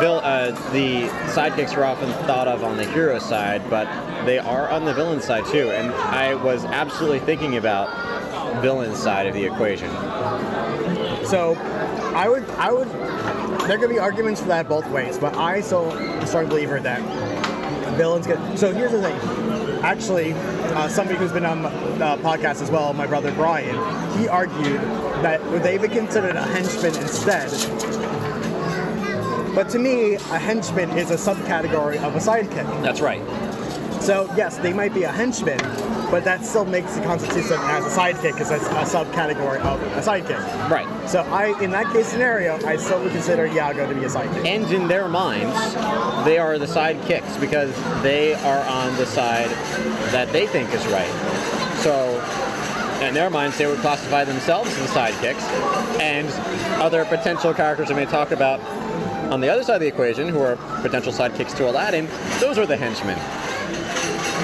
vil- uh, the sidekicks are often thought of on the hero side, but they are on the villain side too. And I was absolutely thinking about villain side of the equation. So, I would, I would. There could be arguments for that both ways, but I still am a strong believer that villains get. So here's the thing. Actually, uh, somebody who's been on the podcast as well, my brother Brian, he argued that they would considered a henchman instead. But to me, a henchman is a subcategory of a sidekick. That's right. So yes, they might be a henchman, but that still makes the Constitution as a sidekick as a, a subcategory of a sidekick. Right. So I, in that case scenario, I still would consider Iago to be a sidekick. And in their minds, they are the sidekicks because they are on the side that they think is right. So, in their minds, they would classify themselves as the sidekicks, and other potential characters we may talk about on the other side of the equation, who are potential sidekicks to Aladdin, those are the henchmen.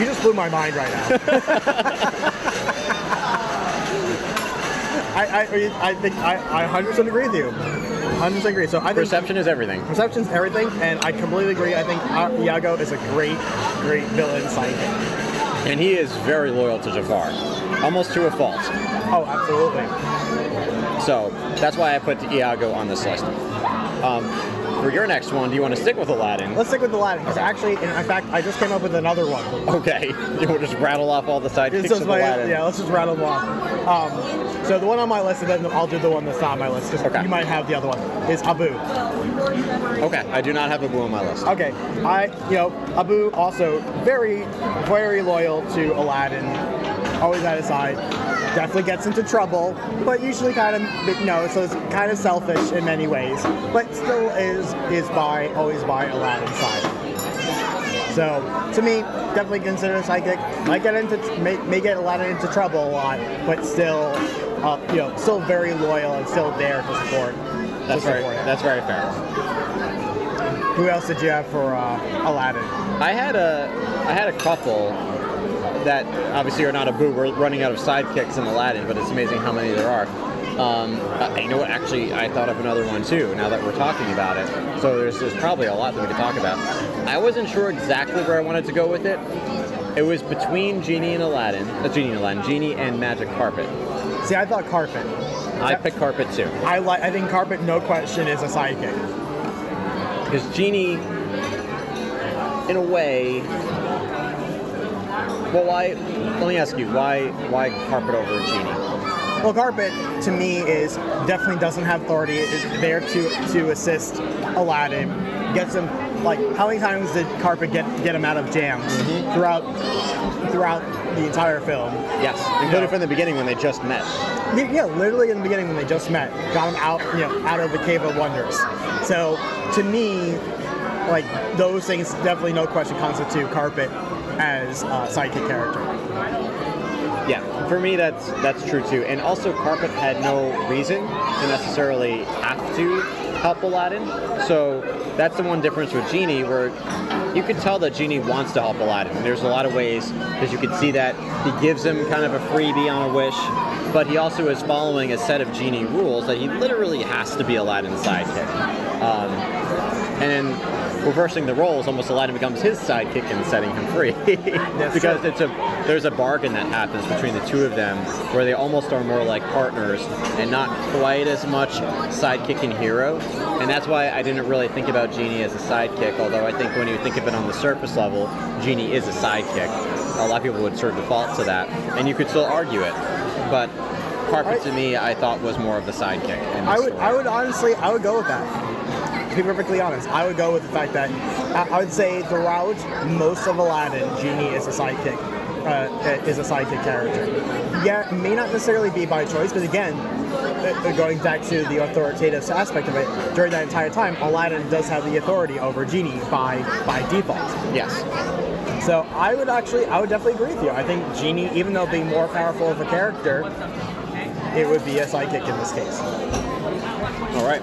You just blew my mind right now. I, I, I think I, I 100% agree with you. 100% agree. So I think Perception is everything. perception's everything, and I completely agree. I think uh, Iago is a great, great villain sidekick. And he is very loyal to Jafar, almost to a fault. Oh, absolutely. So that's why I put Iago on this list. Um, for your next one, do you want to stick with Aladdin? Let's stick with Aladdin. 'cause Actually, in fact, I just came up with another one. Okay, you want to just rattle off all the sidekicks This is of my- Aladdin? yeah, let's just rattle them off. Um, so the one on my list, and then I'll do the one that's not on my list because Okay. you might have the other one. Is Abu. Okay, I do not have Abu on my list. Okay, I you know Abu also very very loyal to Aladdin, always at his side. Definitely gets into trouble, but usually kind of you know so it's kind of selfish in many ways, but still is is by always by Aladdin's side. So to me, definitely consider a psychic. Might get into may, may get Aladdin into trouble a lot, but still, uh, you know, still very loyal and still there to support. to That's very support that's very fair. Who else did you have for uh, Aladdin? I had a I had a couple that obviously are not Abu. We're running out of sidekicks in Aladdin, but it's amazing how many there are. Um, uh, you know what? Actually, I thought of another one too. Now that we're talking about it, so there's, there's probably a lot that we could talk about. I wasn't sure exactly where I wanted to go with it. It was between Genie and Aladdin. Uh, Genie and Aladdin. Genie and Magic Carpet. See, I thought Carpet. I picked Carpet too I like. I think Carpet, no question, is a sidekick. because Genie, in a way. Well, why? Let me ask you why? Why Carpet over Genie? Well, Carpet to me is definitely doesn't have authority. It's there to to assist Aladdin. Gets him like how many times did Carpet get get him out of jams Mm-hmm. throughout throughout the entire film? Yes, including from the beginning when they just met. Yeah, yeah, literally in the beginning when they just met, got him out, you know, out of the Cave of Wonders. So to me, like those things definitely no question constitute Carpet as a sidekick character. Yeah, for me that's that's true too. And also, Carpet had no reason to necessarily have to help Aladdin. So that's the one difference with Genie, where you could tell that Genie wants to help Aladdin. There's a lot of ways because you could see that he gives him kind of a freebie on a wish, but he also is following a set of Genie rules that he literally has to be Aladdin's sidekick. Um, and reversing the roles, almost Aladdin becomes his sidekick and setting him free. because it's a there's a bargain that happens between the two of them where they almost are more like partners and not quite as much sidekick and hero. And that's why I didn't really think about Genie as a sidekick, although I think when you think of it on the surface level, Genie is a sidekick. A lot of people would sort of default to that, and you could still argue it. But Carpet to me, I thought was more of the sidekick. I would, story. I would honestly, I would go with that. To be perfectly honest, I would go with the fact that I, I would say throughout most of Aladdin, Genie is a sidekick, uh, is a sidekick character. Yeah, it may not necessarily be by choice, but again, uh, going back to the authoritative aspect of it, during that entire time, Aladdin does have the authority over Genie by by default. Yes. So I would actually, I would definitely agree with you. I think Genie, even though being more powerful of a character, it would be a sidekick in this case. All right.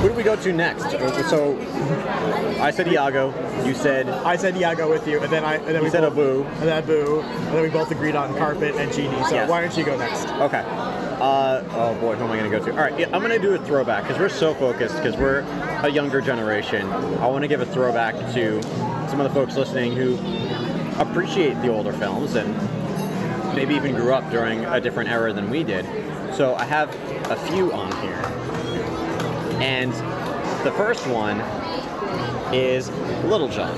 Who do we go to next? So I said Iago. You said I said Iago with you, and then I and then we said both, Abu. and then Abu, and then we both agreed on carpet and genie. So Yes. why don't you go next? Okay. Uh, oh boy, who am I going to go to? All right, yeah, I'm going to do a throwback because we're so focused because we're a younger generation. I want to give a throwback to some of the folks listening who appreciate the older films and maybe even grew up during a different era than we did. So I have a few on here. And the first one is Little John.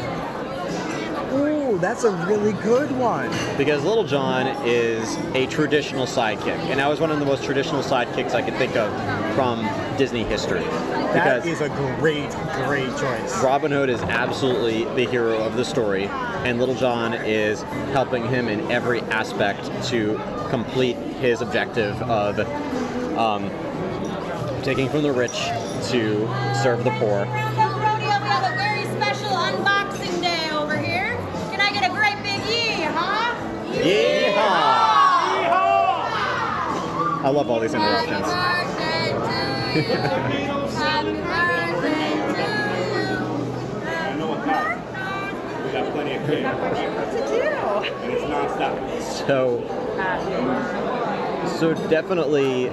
Ooh, that's a really good one. because Little John is a traditional sidekick, and that was one of the most traditional sidekicks I could think of from Disney history. That is a great, great choice. Robin Hood is absolutely the hero of the story, and Little John is helping him in every aspect to complete his objective of um, taking from the rich to serve the poor. Rodeo, we have a very special unboxing day over here. Can I get a great big yee, huh? Yeehaw! I love all these interruptions. Happy birthday to I know what time. We got plenty of cake. And it's nonstop. So, so definitely,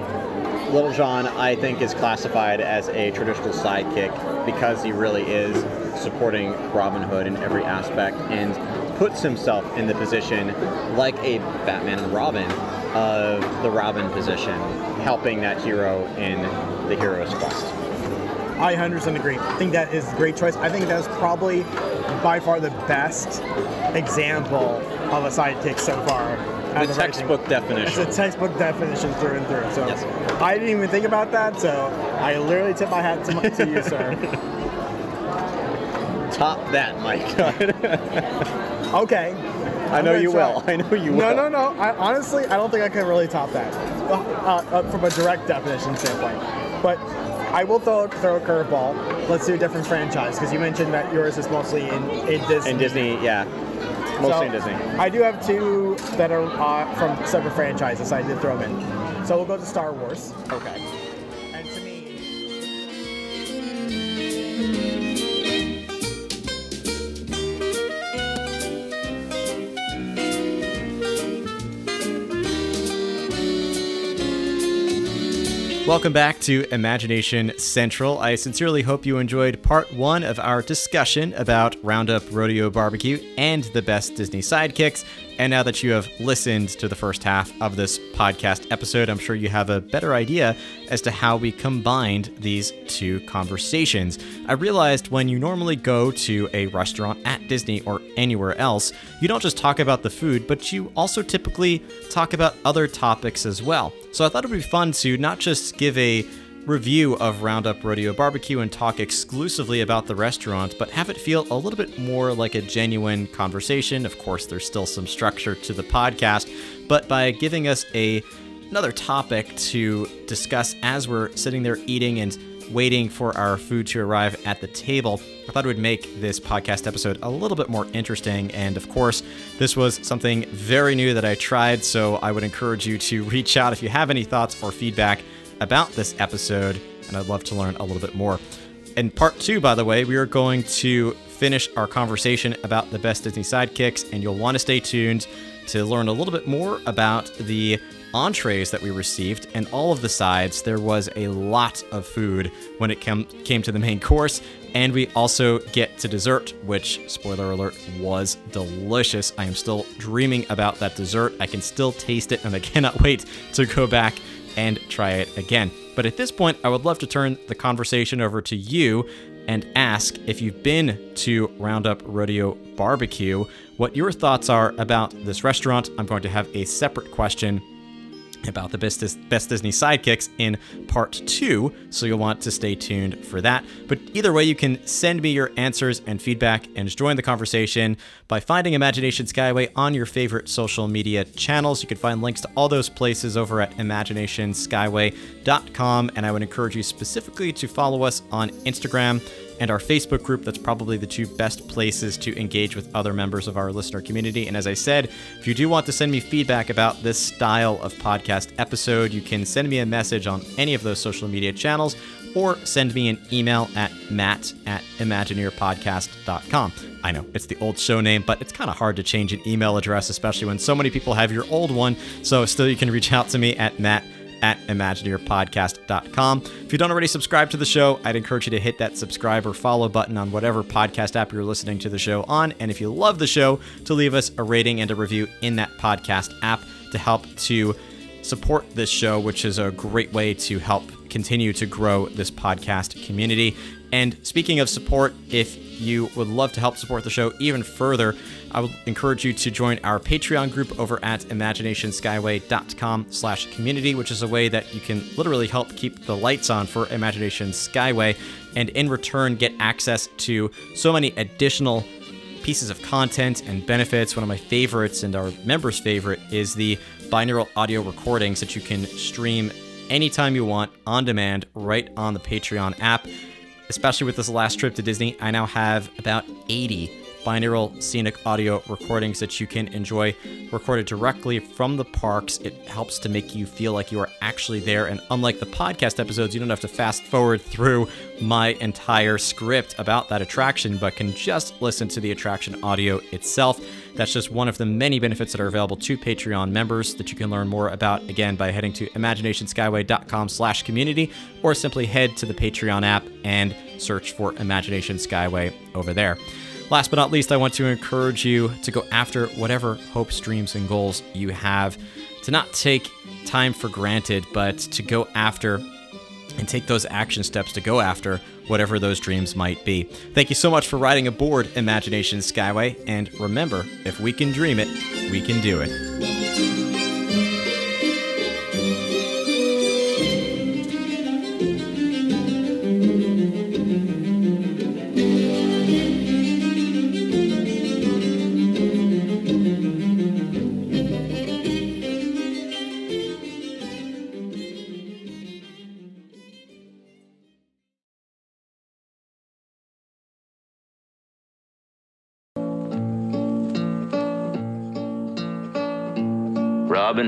Little John, I think, is classified as a traditional sidekick because he really is supporting Robin Hood in every aspect and puts himself in the position, like a Batman and Robin, of the Robin position, helping that hero in the hero's quest. I 100% agree. I think that is a great choice. I think that's probably by far the best example of a sidekick so far. The textbook definition. It's a textbook definition through and through. So Yes. I didn't even think about that. So I literally tip my hat to, to you, sir. Top that, Mike. Okay. I know you try. will. I know you No, will. no, no. I, honestly, I don't think I can really top that uh, uh, from a direct definition standpoint. But I will throw, throw a curveball. Let's do a different franchise because you mentioned that yours is mostly in, in Disney. And Disney, yeah. Mostly So, in Disney. I do have two that are uh, from separate franchises. I did throw them in. So we'll go to Star Wars. Okay. Welcome back to Imagination Central. I sincerely hope you enjoyed part one of our discussion about Roundup Rodeo Barbecue and the best Disney sidekicks. And now that you have listened to the first half of this podcast episode, I'm sure you have a better idea as to how we combined these two conversations. I realized when you normally go to a restaurant at Disney or anywhere else, you don't just talk about the food, but you also typically talk about other topics as well. So I thought it would be fun to not just give a review of Roundup Rodeo Barbecue and talk exclusively about the restaurant, but have it feel a little bit more like a genuine conversation. Of course, there's still some structure to the podcast, but by giving us a another topic to discuss as we're sitting there eating and waiting for our food to arrive at the table. I thought it would make this podcast episode a little bit more interesting. And of course, this was something very new that I tried, so I would encourage you to reach out if you have any thoughts or feedback about this episode, and I'd love to learn a little bit more. In part two, by the way, we are going to finish our conversation about the best Disney sidekicks, and you'll want to stay tuned to learn a little bit more about the entrees that we received and all of the sides. There was a lot of food when it came came to the main course, and we also get to dessert, which spoiler alert was delicious. I am still dreaming about that dessert. I can still taste it, and I cannot wait to go back and try it again. But at this point, I would love to turn the conversation over to you and ask if you've been to Roundup Rodeo Barbecue, what your thoughts are about this restaurant. I'm going to have a separate question about the best, best Disney sidekicks in part two, so you'll want to stay tuned for that. But either way, you can send me your answers and feedback and join the conversation by finding Imagination Skyway on your favorite social media channels. You can find links to all those places over at imaginationskyway.com, and I would encourage you specifically to follow us on Instagram and our Facebook group. That's probably the two best places to engage with other members of our listener community. And as I said, if you do want to send me feedback about this style of podcast episode, you can send me a message on any of those social media channels or send me an email at matt at imagineerpodcast.com. I know it's the old show name, but it's kind of hard to change an email address, especially when so many people have your old one. So still, you can reach out to me at matt at imagineerpodcast.com. If you don't already subscribe to the show, I'd encourage you to hit that subscribe or follow button on whatever podcast app you're listening to the show on. And if you love the show, to leave us a rating and a review in that podcast app to help to support this show, which is a great way to help continue to grow this podcast community. And speaking of support, if you would love to help support the show even further, I would encourage you to join our Patreon group over at imaginationskyway.com slash community, which is a way that you can literally help keep the lights on for Imagination Skyway, and in return get access to so many additional pieces of content and benefits. One of my favorites and our members' favorite is the binaural audio recordings that you can stream anytime you want on demand right on the Patreon app. Especially with this last trip to Disney, I now have about 80 binaural scenic audio recordings that you can enjoy recorded directly from the parks. It helps to make you feel like you are actually there. And unlike the podcast episodes, you don't have to fast forward through my entire script about that attraction, but can just listen to the attraction audio itself. That's just one of the many benefits that are available to Patreon members that you can learn more about again by heading to imaginationskyway.com slash community or simply head to the Patreon app and search for Imagination Skyway over there. Last but not least, I want to encourage you to go after whatever hopes, dreams, and goals you have, to not take time for granted, but to go after and take those action steps to go after whatever those dreams might be. Thank you so much for riding aboard Imagination Skyway, and remember, if we can dream it, we can do it.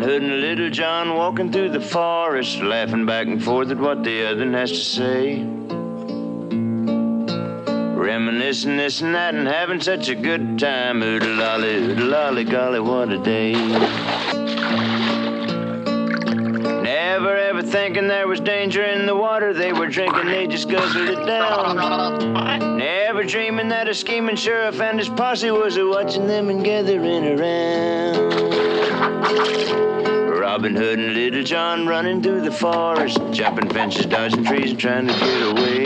Hood and Little John walking through the forest, laughing back and forth at what the other has to say. Reminiscing this and that and having such a good time. Oodle lolly, oodle lolly, golly, what a day. Never ever thinking there was danger in the water they were drinking, they just guzzled it down. Never dreaming that a scheming sheriff and his posse was a watching them and gathering around. Robin Hood and Little John running through the forest, jumping fences, dodging trees, and trying to get away.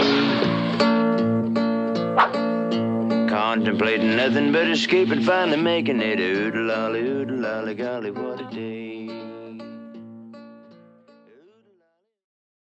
Contemplating nothing but escape and finally making it. Oodle lolly, oodle lolly, golly, what.